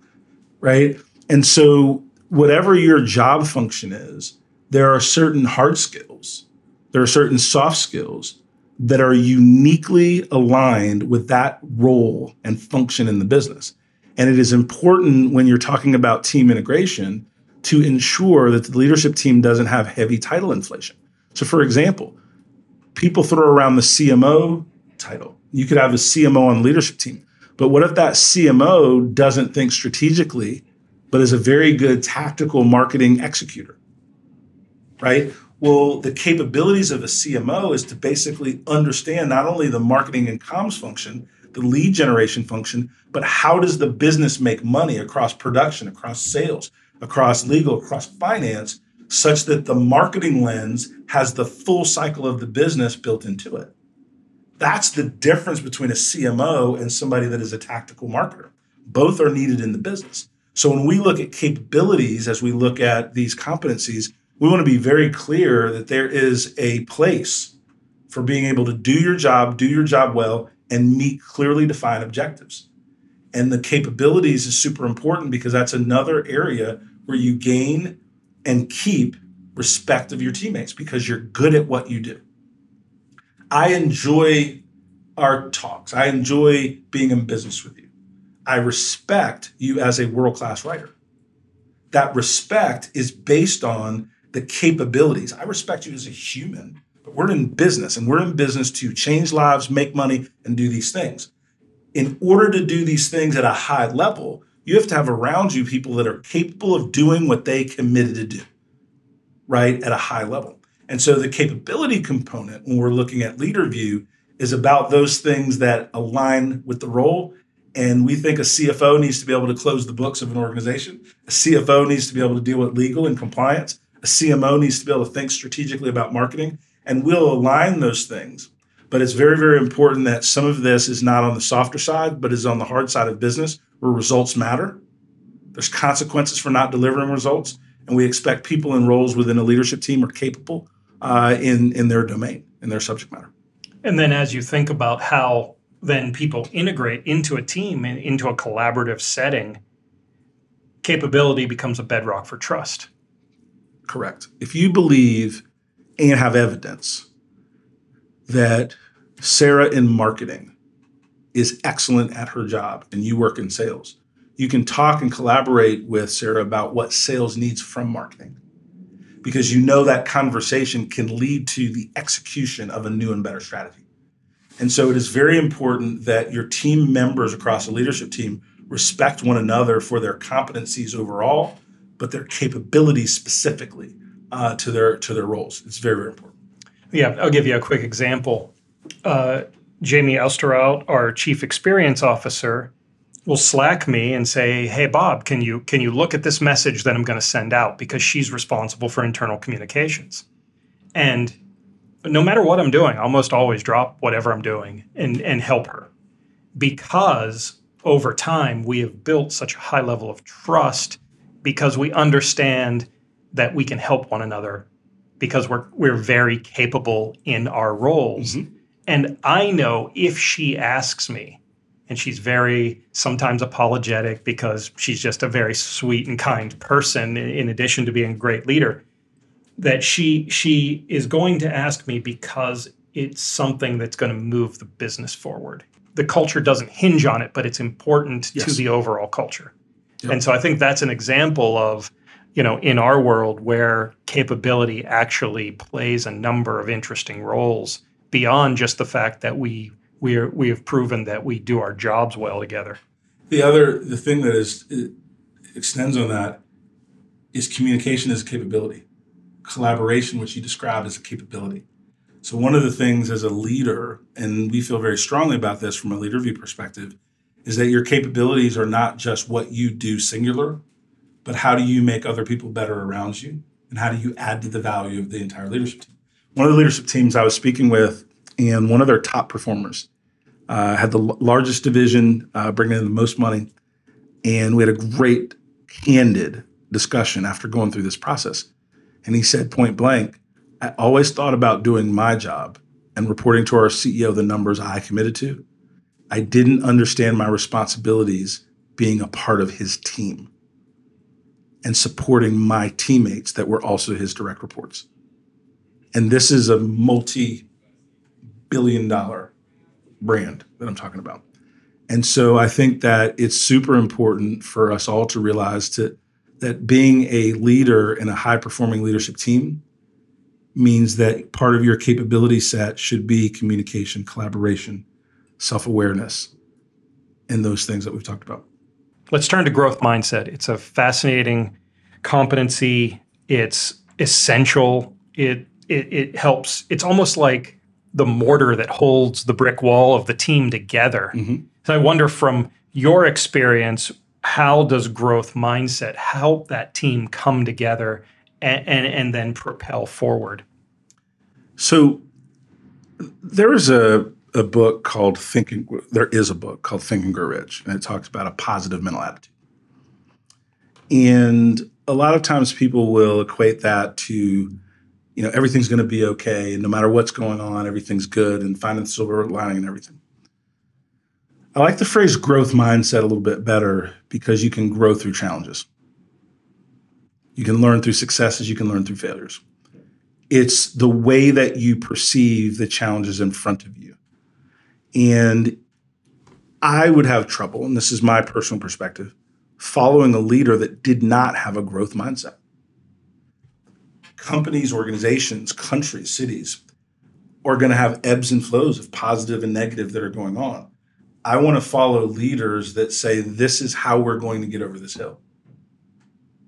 right? And so whatever your job function is, there are certain hard skills, there are certain soft skills that are uniquely aligned with that role and function in the business. And it is important when you're talking about team integration to ensure that the leadership team doesn't have heavy title inflation. So, for example, people throw around the CMO title. You could have a CMO on the leadership team. But what if that CMO doesn't think strategically, but is a very good tactical marketing executor? Right? Well, the capabilities of a CMO is to basically understand not only the marketing and comms function, the lead generation function, but how does the business make money across production, across sales, across legal, across finance, such that the marketing lens has the full cycle of the business built into it. That's the difference between a CMO and somebody that is a tactical marketer. Both are needed in the business. So when we look at capabilities, as we look at these competencies, we want to be very clear that there is a place for being able to do your job, do your job well, and meet clearly defined objectives. And the capabilities is super important because that's another area where you gain and keep respect of your teammates because you're good at what you do. I enjoy our talks. I enjoy being in business with you. I respect you as a world class writer. That respect is based on the capabilities. I respect you as a human, we're in business and we're in business to change lives, make money, and do these things. In order to do these things at a high level, you have to have around you people that are capable of doing what they committed to do, right, at a high level. And so the capability component, when we're looking at LeaderView, is about those things that align with the role. And we think a CFO needs to be able to close the books of an organization. A CFO needs to be able to deal with legal and compliance. A CMO needs to be able to think strategically about marketing. And we'll align those things. But it's very, very important that some of this is not on the softer side, but is on the hard side of business where results matter. There's consequences for not delivering results, and we expect people in roles within a leadership team are capable uh, in in their domain, in their subject matter. And then, as you think about how then people integrate into a team and into a collaborative setting, capability becomes a bedrock for trust. Correct. If you believe and have evidence that Sarah in marketing is excellent at her job and you work in sales, you can talk and collaborate with Sarah about what sales needs from marketing because you know that conversation can lead to the execution of a new and better strategy. And so it is very important that your team members across the leadership team respect one another for their competencies overall, but their capabilities specifically uh, to their to their roles. It's very very important. Yeah, I'll give you a quick example. Uh, Jamie Elsterout, our chief experience officer, will slack me and say, "Hey Bob, can you can you look at this message that I'm going to send out because she's responsible for internal communications." And no matter what I'm doing, I almost always drop whatever I'm doing and and help her. Because over time we have built such a high level of trust because we understand that we can help one another because we're we're very capable in our roles. Mm-hmm. And I know if she asks me, and she's very sometimes apologetic because she's just a very sweet and kind person in addition to being a great leader, that she she is going to ask me because it's something that's going to move the business forward. The culture doesn't hinge on it, but it's important yes. to the overall culture. Yep. And so I think that's an example of you know, in our world where capability actually plays a number of interesting roles beyond just the fact that we we are, we have proven that we do our jobs well together. The other the thing that is extends on that is communication as a capability, collaboration, which you described as a capability. So one of the things as a leader, and we feel very strongly about this from a LeaderView perspective, is that your capabilities are not just what you do singular, but how do you make other people better around you? And how do you add to the value of the entire leadership team? One of the leadership teams I was speaking with, and one of their top performers uh, had the l- largest division, uh, bringing in the most money. And we had a great, candid discussion after going through this process. And he said point blank, I always thought about doing my job and reporting to our CEO the numbers I committed to. I didn't understand my responsibilities being a part of his team and supporting my teammates that were also his direct reports. And this is a multi billion dollar brand that I'm talking about. And so I think that it's super important for us all to realize to, that being a leader in a high performing leadership team means that part of your capability set should be communication, collaboration, self awareness, and those things that we've talked about. Let's turn to growth mindset. It's a fascinating competency. It's essential. It, it it helps. It's almost like the mortar that holds the brick wall of the team together. Mm-hmm. So I wonder from your experience, how does growth mindset help that team come together and, and, and then propel forward? So there is a, a book called Thinking, there is a book called Think and Grow Rich, and it talks about a positive mental attitude. And a lot of times people will equate that to, you know, everything's going to be okay, and no matter what's going on, everything's good, and finding the silver lining and everything. I like the phrase growth mindset a little bit better because you can grow through challenges. You can learn through successes, you can learn through failures. It's the way that you perceive the challenges in front of you. And I would have trouble, and this is my personal perspective, following a leader that did not have a growth mindset. Companies, organizations, countries, cities are going to have ebbs and flows of positive and negative that are going on. I want to follow leaders that say, this is how we're going to get over this hill.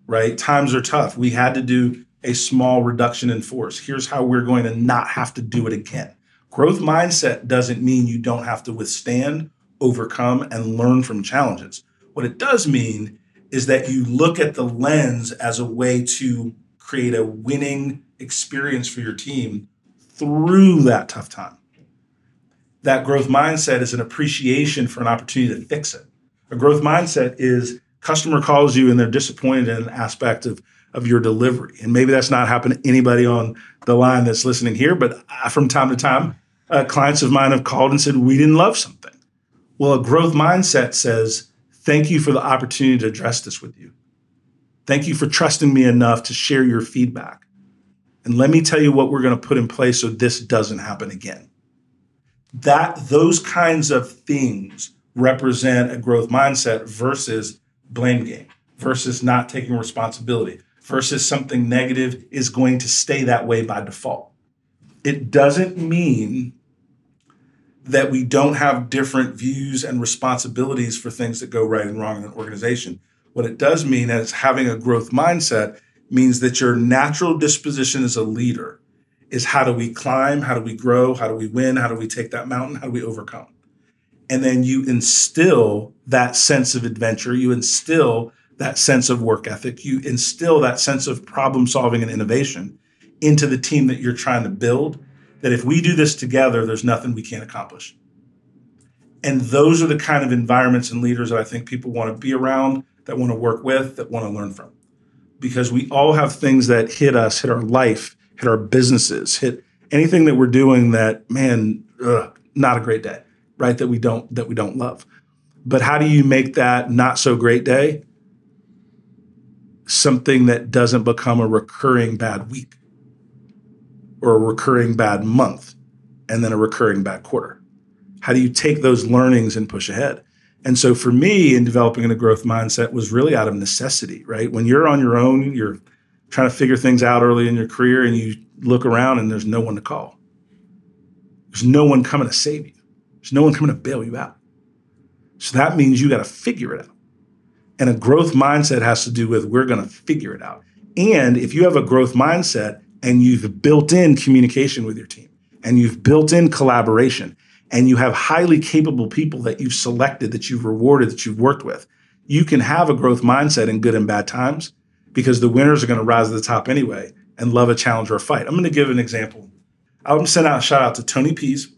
Right? Times are tough. We had to do a small reduction in force. Here's how we're going to not have to do it again. Growth mindset doesn't mean you don't have to withstand, overcome, and learn from challenges. What it does mean is that you look at the lens as a way to create a winning experience for your team through that tough time. That growth mindset is an appreciation for an opportunity to fix it. A growth mindset is customer calls you and they're disappointed in an aspect of, of your delivery. And maybe that's not happened to anybody on the line that's listening here, but I, from time to time, uh, clients of mine have called and said, We didn't love something. Well, a growth mindset says, Thank you for the opportunity to address this with you. Thank you for trusting me enough to share your feedback. And let me tell you what we're going to put in place so this doesn't happen again. That those kinds of things represent a growth mindset versus blame game, versus not taking responsibility, versus something negative is going to stay that way by default. It doesn't mean that we don't have different views and responsibilities for things that go right and wrong in an organization. What it does mean is having a growth mindset means that your natural disposition as a leader is how do we climb, how do we grow, how do we win, how do we take that mountain, how do we overcome. And then you instill that sense of adventure, you instill that sense of work ethic, you instill that sense of problem solving and innovation into the team that you're trying to build. That if we do this together, there's nothing we can't accomplish. And those are the kind of environments and leaders that I think people want to be around, that want to work with, that want to learn from. Because we all have things that hit us, hit our life, hit our businesses, hit anything that we're doing that, man, ugh, not a great day, right? That we don't that we don't love. But how do you make that not so great day something that doesn't become a recurring bad week or a recurring bad month and then a recurring bad quarter? How do you take those learnings and push ahead? And so for me in developing a growth mindset was really out of necessity, right? When you're on your own, you're trying to figure things out early in your career and you look around and there's no one to call. There's no one coming to save you. There's no one coming to bail you out. So that means you got to figure it out. And a growth mindset has to do with we're going to figure it out. And if you have a growth mindset and you've built in communication with your team and you've built in collaboration and you have highly capable people that you've selected, that you've rewarded, that you've worked with, you can have a growth mindset in good and bad times because the winners are going to rise to the top anyway and love a challenge or a fight. I'm going to give an example. I'm send out a shout out to Tony Pease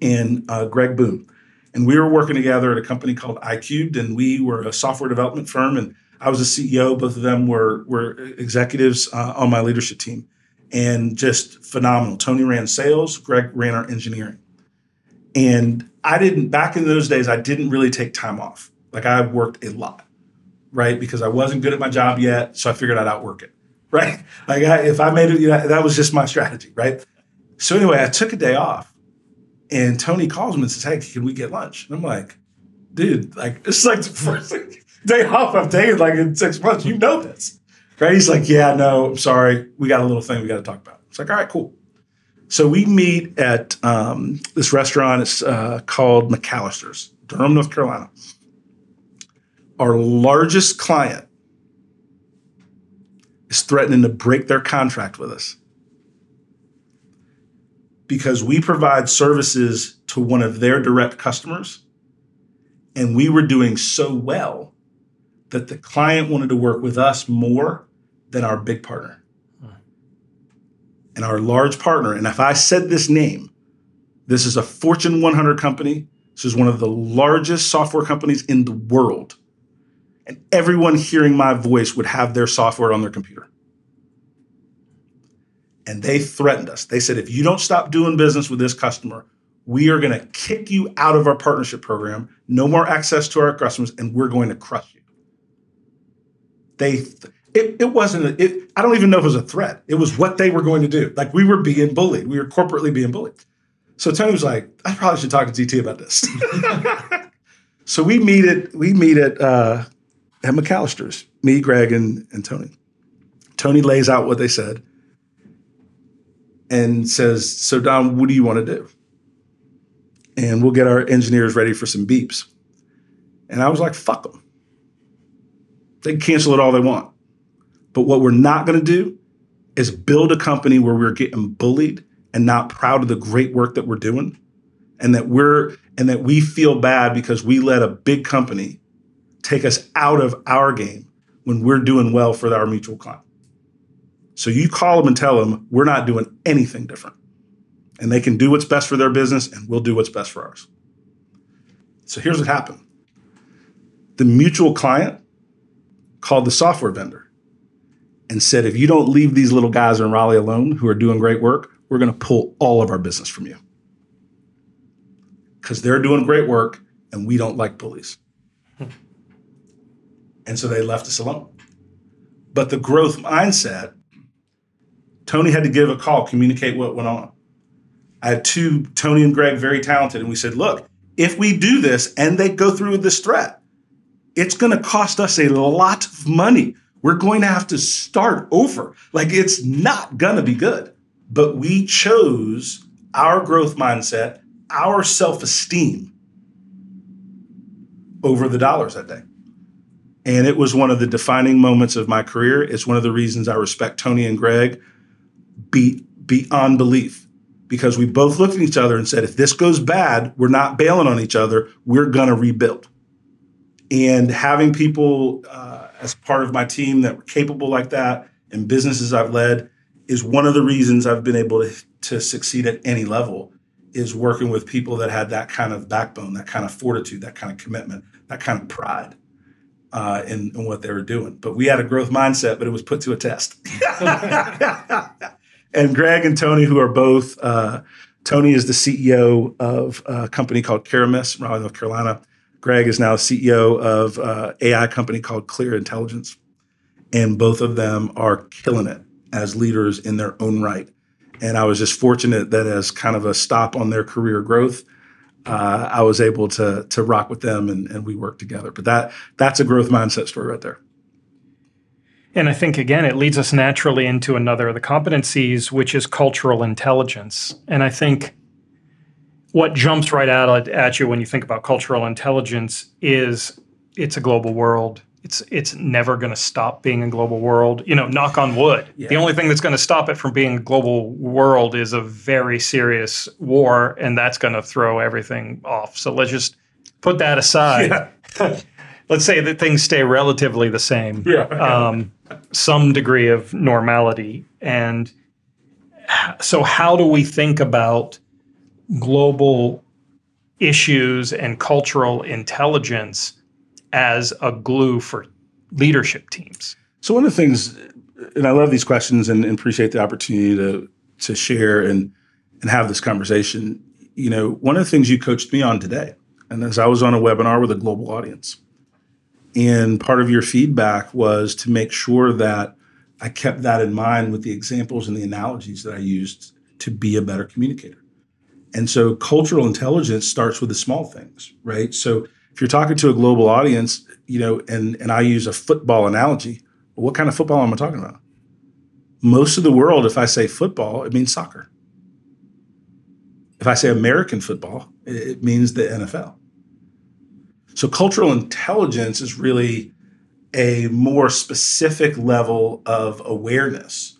and uh, Greg Boone. And we were working together at a company called iCubed, and we were a software development firm. And I was a CEO. Both of them were were executives uh, on my leadership team, and just phenomenal. Tony ran sales. Greg ran our engineering. And I didn't back in those days. I didn't really take time off. Like I worked a lot, right? Because I wasn't good at my job yet, so I figured I'd outwork it, right? Like I, if I made it, you know, that was just my strategy, right? So anyway, I took a day off, and Tony calls me and says, "Hey, can we get lunch?" And I'm like, "Dude, like this is like the first day off I've taken like in six months. You know this, right?" He's like, "Yeah, no, I'm sorry. We got a little thing we got to talk about." It's like, "All right, cool." So we meet at um, this restaurant. It's uh, called McAllister's, Durham, North Carolina. Our largest client is threatening to break their contract with us because we provide services to one of their direct customers, and we were doing so well that the client wanted to work with us more than our big partner and our large partner, and if I said this name, this is a Fortune 100 company. This is one of the largest software companies in the world. And everyone hearing my voice would have their software on their computer. And they threatened us. They said, if you don't stop doing business with this customer, we are going to kick you out of our partnership program, no more access to our customers, and we're going to crush you. They, it, it wasn't a, it, i don't even know if it was a threat. It was what they were going to do. Like we were being bullied. We were corporately being bullied. So tony was like i probably should talk to gt about this. So we meet at we meet at uh, at mcallister's me greg and, and tony. Tony lays out what they said and says so don what do you want to do? And we'll get our engineers ready for some beeps. And i was like fuck them they can cancel it all they want but what we're not going to do is build a company where we're getting bullied and not proud of the great work that we're doing and that we're and that we feel bad because we let a big company take us out of our game when we're doing well for our mutual client. So you call them and tell them we're not doing anything different. And they can do what's best for their business and we'll do what's best for ours. So here's what happened. The mutual client called the software vendor and said, if you don't leave these little guys in Raleigh alone who are doing great work, we're going to pull all of our business from you. Because they're doing great work and we don't like bullies. and so they left us alone. But the growth mindset, Tony had to give a call, communicate what went on. I had two, Tony and Greg, very talented, and we said, look, if we do this and they go through with this threat, it's going to cost us a lot of money we're going to have to start over. Like it's not going to be good. But we chose our growth mindset, our self esteem over the dollars that day. And it was one of the defining moments of my career. It's one of the reasons I respect Tony and Greg be, beyond belief because we both looked at each other and said, if this goes bad, we're not bailing on each other. We're going to rebuild. And having people, uh, as part of my team that were capable like that and businesses I've led is one of the reasons I've been able to, to succeed at any level is working with people that had that kind of backbone, that kind of fortitude, that kind of commitment, that kind of pride uh, in, in what they were doing. But we had a growth mindset, but it was put to a test. and Greg and Tony, who are both, uh, Tony is the CEO of a company called Karamis, Raleigh, North Carolina. Greg is now CEO of uh, AI company called Clear Intelligence, and both of them are killing it as leaders in their own right. And I was just fortunate that as kind of a stop on their career growth, uh, I was able to to rock with them and, and we worked together. But that that's a growth mindset story right there. And I think again, it leads us naturally into another of the competencies, which is cultural intelligence. And I think what jumps right out at you when you think about cultural intelligence is it's a global world. It's it's never going to stop being a global world. You know, knock on wood. Yeah. The only thing that's going to stop it from being a global world is a very serious war, and that's going to throw everything off. So let's just put that aside. Yeah. let's say that things stay relatively the same. Yeah. Um, some degree of normality. And so, how do we think about global issues and cultural intelligence as a glue for leadership teams? So one of the things, and I love these questions and, and appreciate the opportunity to to share and and have this conversation. You know, one of the things you coached me on today, and as I was on a webinar with a global audience, and part of your feedback was to make sure that I kept that in mind with the examples and the analogies that I used to be a better communicator. And so cultural intelligence starts with the small things, right? So if you're talking to a global audience, you know, and and I use a football analogy, what kind of football am I talking about? Most of the world, if I say football, it means soccer. If I say American football, it means the NFL. So cultural intelligence is really a more specific level of awareness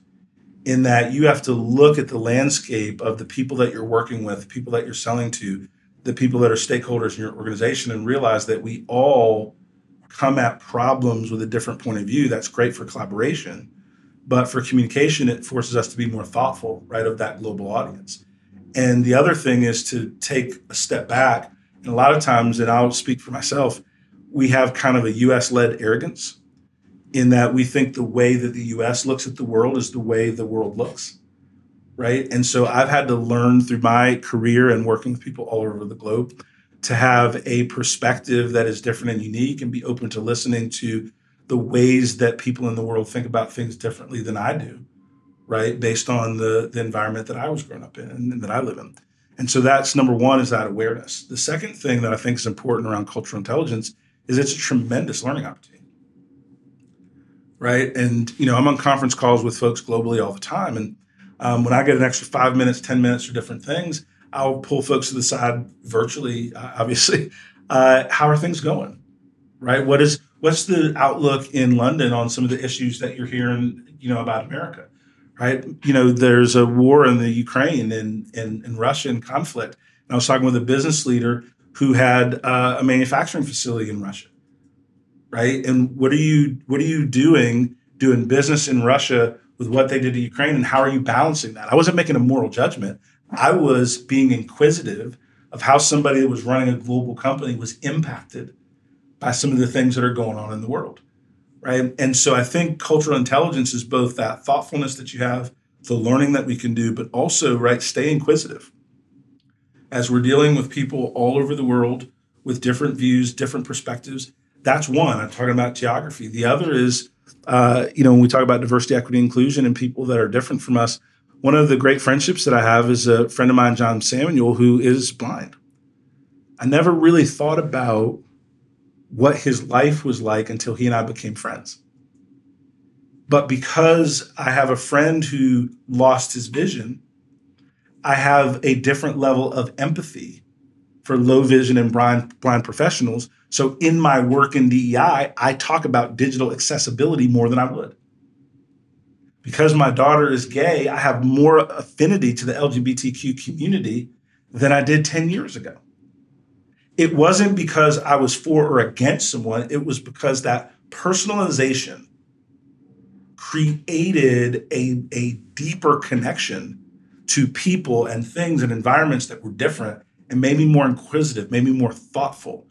in that you have to look at the landscape of the people that you're working with, the people that you're selling to, the people that are stakeholders in your organization, and realize that we all come at problems with a different point of view. That's great for collaboration. But for communication, it forces us to be more thoughtful, right, of that global audience. And the other thing is to take a step back. And a lot of times, and I'll speak for myself, we have kind of a US led arrogance in that we think the way that the US looks at the world is the way the world looks. Right. And so I've had to learn through my career and working with people all over the globe to have a perspective that is different and unique and be open to listening to the ways that people in the world think about things differently than I do, right? Based on the, the environment that I was growing up in and that I live in. And so that's number one is that awareness. The second thing that I think is important around cultural intelligence is it's a tremendous learning opportunity right? And you know, I'm on conference calls with folks globally all the time, and um, when I get an extra five minutes, ten minutes for different things, I'll pull folks to the side virtually, uh, obviously. Uh, how are things going? Right? What is what's the outlook in London on some of the issues that you're hearing, you know, about America? Right? You know, there's a war in the Ukraine and in, in, Russian conflict. And I was talking with a business leader who had uh, a manufacturing facility in Russia right? And what are you what are you doing doing business in Russia with what they did to Ukraine and how are you balancing that? I wasn't making a moral judgment. I was being inquisitive of how somebody that was running a global company was impacted by some of the things that are going on in the world. Right. And so I think cultural intelligence is both that thoughtfulness that you have, the learning that we can do, but also, right, stay inquisitive. As we're dealing with people all over the world with different views, different perspectives, that's one. I'm talking about geography. The other is, uh, you know, when we talk about diversity, equity, inclusion, and people that are different from us. One of the great friendships that I have is a friend of mine, John Samuel, who is blind. I never really thought about what his life was like until he and I became friends. But because I have a friend who lost his vision, I have a different level of empathy for low vision and blind, blind professionals so in my work in DEI, I talk about digital accessibility more than I would. Because my daughter is gay, I have more affinity to the LGBTQ community than I did 10 years ago. It wasn't because I was for or against someone, it was because that personalization created a, a deeper connection to people and things and environments that were different and made me more inquisitive, made me more thoughtful,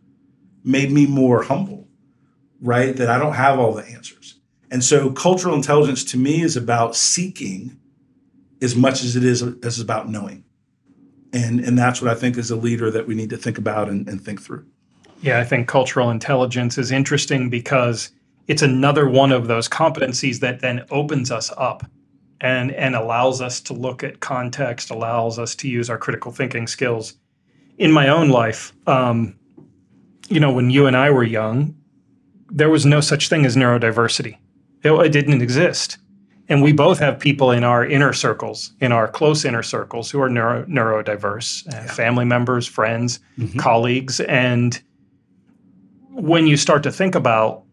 made me more humble, right? That I don't have all the answers. And so cultural intelligence to me is about seeking as much as it is as about knowing. And, and that's what I think as a leader that we need to think about and, and think through. Yeah, I think cultural intelligence is interesting because it's another one of those competencies that then opens us up and and allows us to look at context, allows us to use our critical thinking skills. In my own life, um, you know, when you and I were young, there was no such thing as neurodiversity. It, it, didn't exist. And we both have people in our inner circles, in our close inner circles, who are neuro, neurodiverse, uh, yeah. family members, friends, mm-hmm. colleagues. And when you start to think about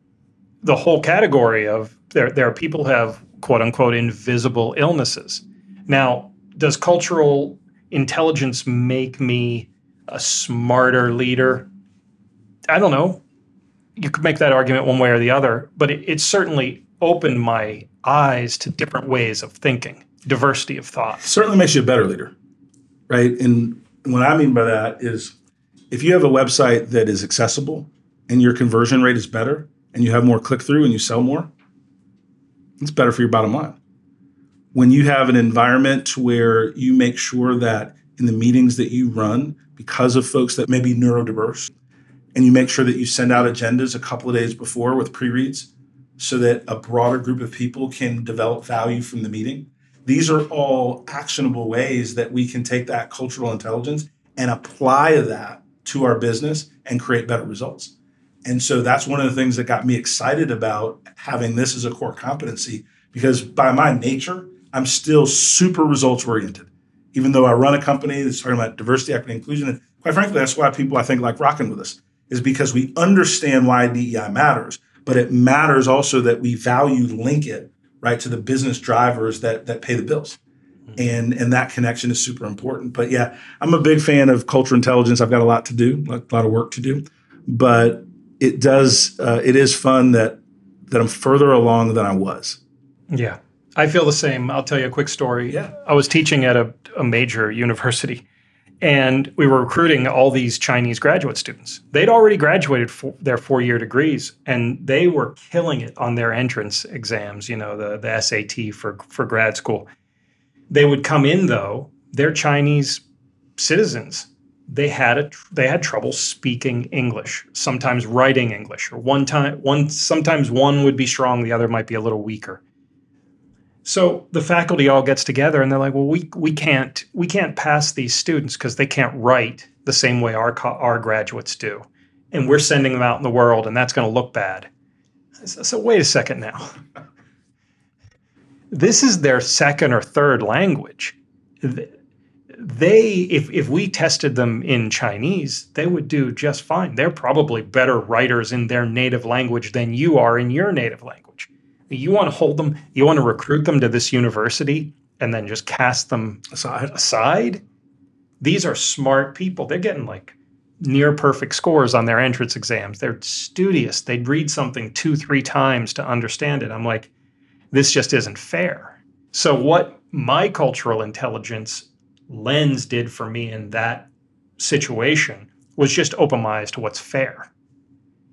the whole category of there, there are people who have quote unquote invisible illnesses. Now, does cultural intelligence make me a smarter leader? I don't know. You could make that argument one way or the other, but it, it certainly opened my eyes to different ways of thinking, diversity of thought. certainly makes you a better leader, right? And what I mean by that is if you have a website that is accessible and your conversion rate is better and you have more click through and you sell more, it's better for your bottom line. When you have an environment where you make sure that in the meetings that you run, because of folks that may be neurodiverse, and you make sure that you send out agendas a couple of days before with pre reads so that a broader group of people can develop value from the meeting. These are all actionable ways that we can take that cultural intelligence and apply that to our business and create better results. And so that's one of the things that got me excited about having this as a core competency because by my nature, I'm still super results oriented. Even though I run a company that's talking about diversity, equity, inclusion, and quite frankly, that's why people I think like rocking with us is because we understand why DEI matters, but it matters also that we value link it right to the business drivers that that pay the bills. And and that connection is super important. But yeah, I'm a big fan of cultural intelligence. I've got a lot to do, a lot of work to do, but it does uh, it is fun that that I'm further along than I was. Yeah. I feel the same. I'll tell you a quick story. Yeah. I was teaching at a, a major university and we were recruiting all these Chinese graduate students. They'd already graduated their four year degrees and they were killing it on their entrance exams, you know, the, the SAT for, for grad school. They would come in though, they're Chinese citizens. They had a, they had trouble speaking English, sometimes writing English, or one time one sometimes one would be strong, the other might be a little weaker. So the faculty all gets together and they're like, "Well, we we can't we can't pass these students because they can't write the same way our our graduates do, and we're sending them out in the world, and that's going to look bad." So, so wait a second now. This is their second or third language. They, if if we tested them in Chinese, they would do just fine. They're probably better writers in their native language than you are in your native language. You want to hold them, you want to recruit them to this university and then just cast them Aside. aside. These are smart people. They're getting like near perfect scores on their entrance exams. They're studious. They'd read something two, three times to understand it. I'm like, this just isn't fair. So, what my cultural intelligence lens did for me in that situation was just open my eyes to what's fair.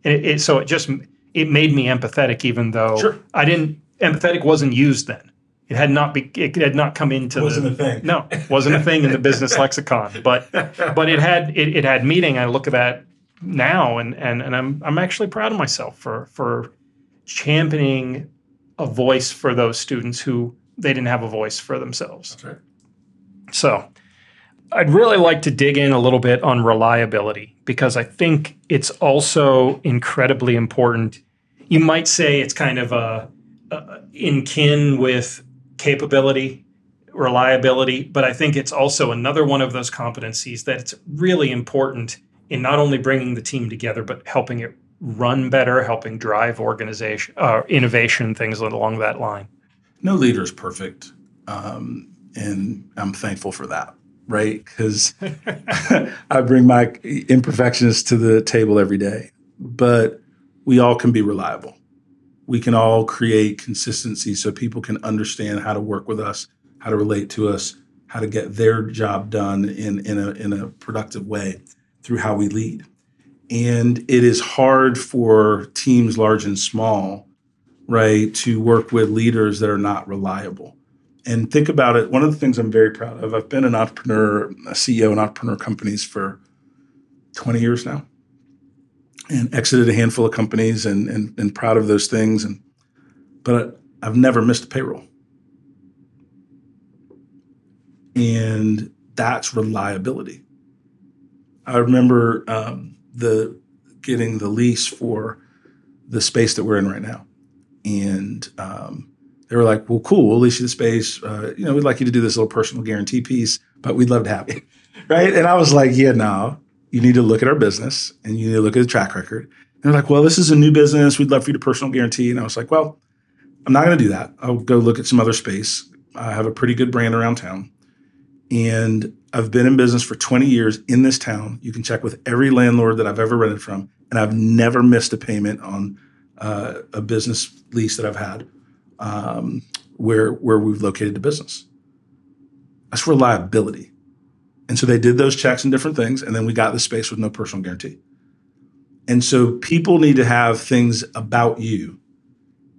And it, it, so it just it made me empathetic, even though Sure. I didn't. Empathetic wasn't used then. It had not be. It had not come into Wasn't the, a thing. No, wasn't a thing in the business lexicon. But but it had it, it had meaning. I look at that now, and and and I'm I'm actually proud of myself for for championing a voice for those students who they didn't have a voice for themselves. That's right. So I'd really like to dig in a little bit on reliability because I think it's also incredibly important. You might say it's kind of a, a in kin with capability, reliability, but I think it's also another one of those competencies that it's really important in not only bringing the team together but helping it run better, helping drive organization, uh, innovation, things along that line. no leader is perfect. Um, and I'm thankful for that, right? Because I bring my imperfections to the table every day, but we all can be reliable. We can all create consistency so people can understand how to work with us, how to relate to us, how to get their job done in, in, a, in a productive way through how we lead. And it is hard for teams large and small right, to work with leaders that are not reliable. And think about it. One of the things I'm very proud of, I've been an entrepreneur, a CEO in entrepreneur companies for 20 years now and exited a handful of companies and, and, and proud of those things. And, but I've never missed a payroll. And that's reliability. I remember um, the getting the lease for the space that we're in right now and um, they were like, "Well, cool. We'll lease you the space. Uh, you know, we'd like you to do this little personal guarantee piece, but we'd love to have you." right? And I was like, "Yeah, no. You need to look at our business and you need to look at the track record." And they're like, "Well, this is a new business. We'd love for you to personal guarantee." And I was like, "Well, I'm not going to do that. I'll go look at some other space. I have a pretty good brand around town, and I've been in business for 20 years in this town. You can check with every landlord that I've ever rented from, and I've never missed a payment on." uh, a business lease that I've had um, where where we've located the business. That's reliability. And so they did those checks and different things, and then we got the space with no personal guarantee. And so people need to have things about you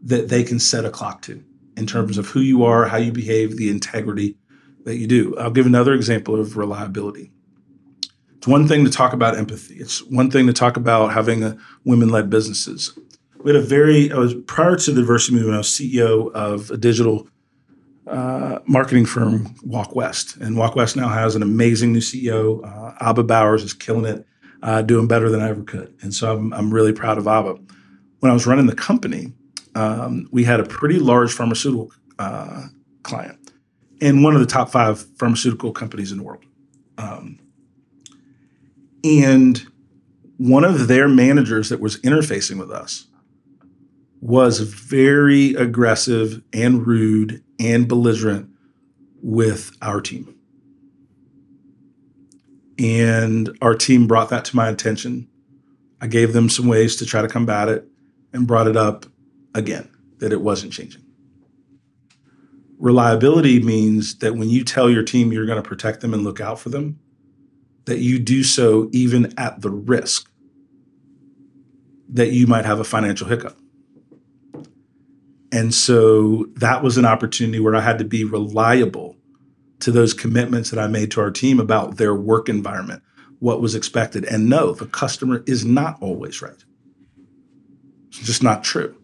that they can set a clock to in terms of who you are, how you behave, the integrity that you do. I'll give another example of reliability. It's one thing to talk about empathy. It's one thing to talk about having a women-led businesses. We had a very, I was prior to the diversity movement, I was CEO of a digital uh, marketing firm, Walk West. And Walk West now has an amazing new CEO. Uh, Abba Bowers is killing it, uh, doing better than I ever could. And so I'm, I'm really proud of Abba. When I was running the company, um, we had a pretty large pharmaceutical uh, client and one of the top five pharmaceutical companies in the world. Um, and one of their managers that was interfacing with us was very aggressive and rude and belligerent with our team. And our team brought that to my attention. I gave them some ways to try to combat it and brought it up again that it wasn't changing. Reliability means that when you tell your team you're going to protect them and look out for them, that you do so even at the risk that you might have a financial hiccup. And so that was an opportunity where I had to be reliable to those commitments that I made to our team about their work environment, what was expected. And no, the customer is not always right. It's just not true.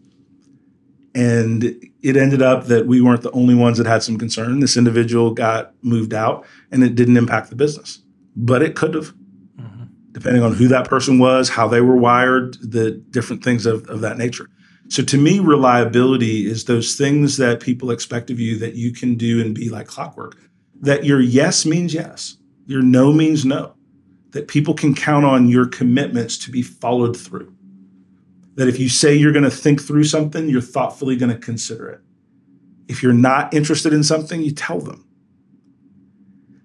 And it ended up that we weren't the only ones that had some concern. This individual got moved out and it didn't impact the business, but it could have, mm-hmm. depending on who that person was, how they were wired, the different things of, of that nature. So to me, reliability is those things that people expect of you that you can do and be like clockwork. That your yes means yes, your no means no. That people can count on your commitments to be followed through that if you say you're going to think through something, you're thoughtfully going to consider it. If you're not interested in something, you tell them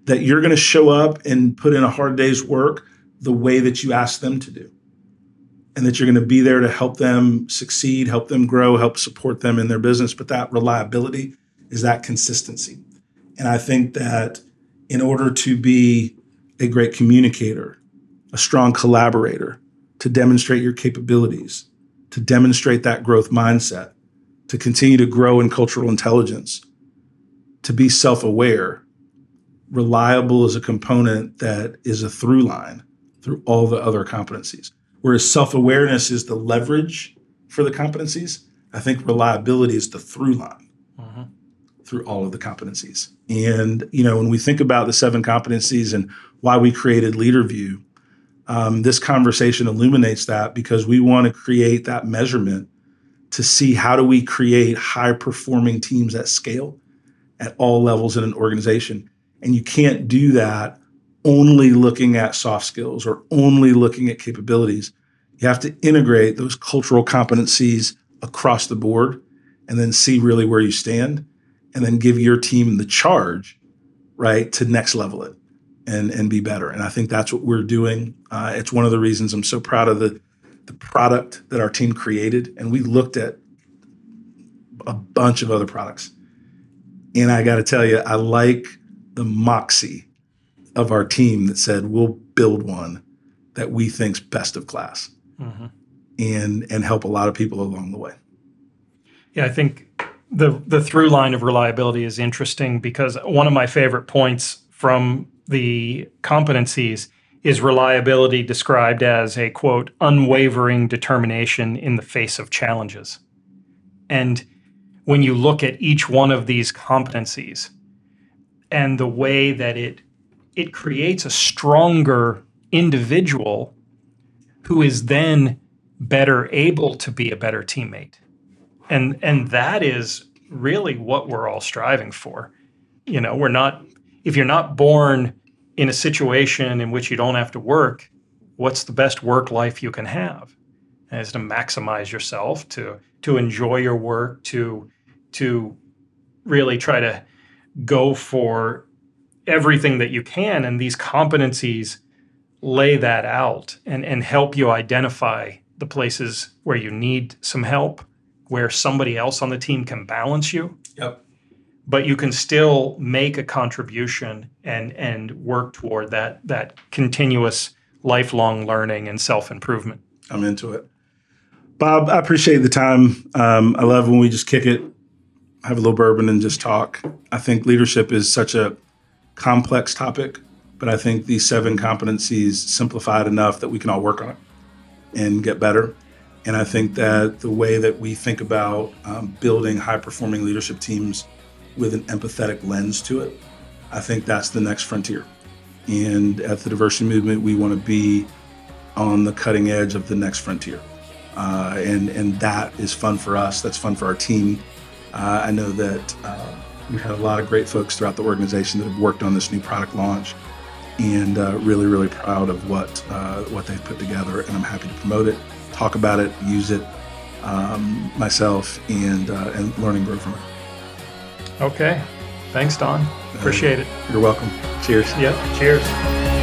that you're going to show up and put in a hard day's work the way that you ask them to do. And that you're going to be there to help them succeed, help them grow, help support them in their business. But that reliability is that consistency. And I think that in order to be a great communicator, a strong collaborator, to demonstrate your capabilities, to demonstrate that growth mindset, to continue to grow in cultural intelligence, to be self aware. Reliable is a component that is a through line through all the other competencies. Whereas self awareness is the leverage for the competencies, I think reliability is the through line uh-huh. through all of the competencies. And, you know, when we think about the seven competencies and why we created LeaderView, um, this conversation illuminates that because we want to create that measurement to see how do we create high performing teams at scale at all levels in an organization. And you can't do that only looking at soft skills or only looking at capabilities. You have to integrate those cultural competencies across the board and then see really where you stand and then give your team the charge, right, to next level it and and be better. And I think that's what we're doing. Uh, it's one of the reasons I'm so proud of the the product that our team created. And we looked at a bunch of other products, and I got to tell you, I like the moxie of our team that said we'll build one that we think's best of class, mm-hmm. and and help a lot of people along the way. Yeah, I think the the through line of reliability is interesting because one of my favorite points from the competencies is reliability described as a quote unwavering determination in the face of challenges and when you look at each one of these competencies and the way that it it creates a stronger individual who is then better able to be a better teammate and and that is really what we're all striving for you know we're not if you're not born in a situation in which you don't have to work, what's the best work life you can have? And is to maximize yourself, to to enjoy your work, to to really try to go for everything that you can. And these competencies lay that out and, and help you identify the places where you need some help, where somebody else on the team can balance you, Yep. but you can still make a contribution and and work toward that that continuous lifelong learning and self improvement. I'm into it. Bob, I appreciate the time. Um, I love when we just kick it, have a little bourbon, and just talk. I think leadership is such a complex topic, but I think these seven competencies simplified enough that we can all work on it and get better. And I think that the way that we think about um, building high performing leadership teams with an empathetic lens to it, I think that's the next frontier. And at the diversity movement, we want to be on the cutting edge of the next frontier. Uh, and, and that is fun for us. That's fun for our team. Uh, I know that uh, we've had a lot of great folks throughout the organization that have worked on this new product launch and uh, really, really proud of what, uh, what they've put together. And I'm happy to promote it, talk about it, use it um, myself, and, uh, and learn and grow from it. Okay. Thanks, Don. Appreciate it. You're welcome. Cheers. Yep. Cheers.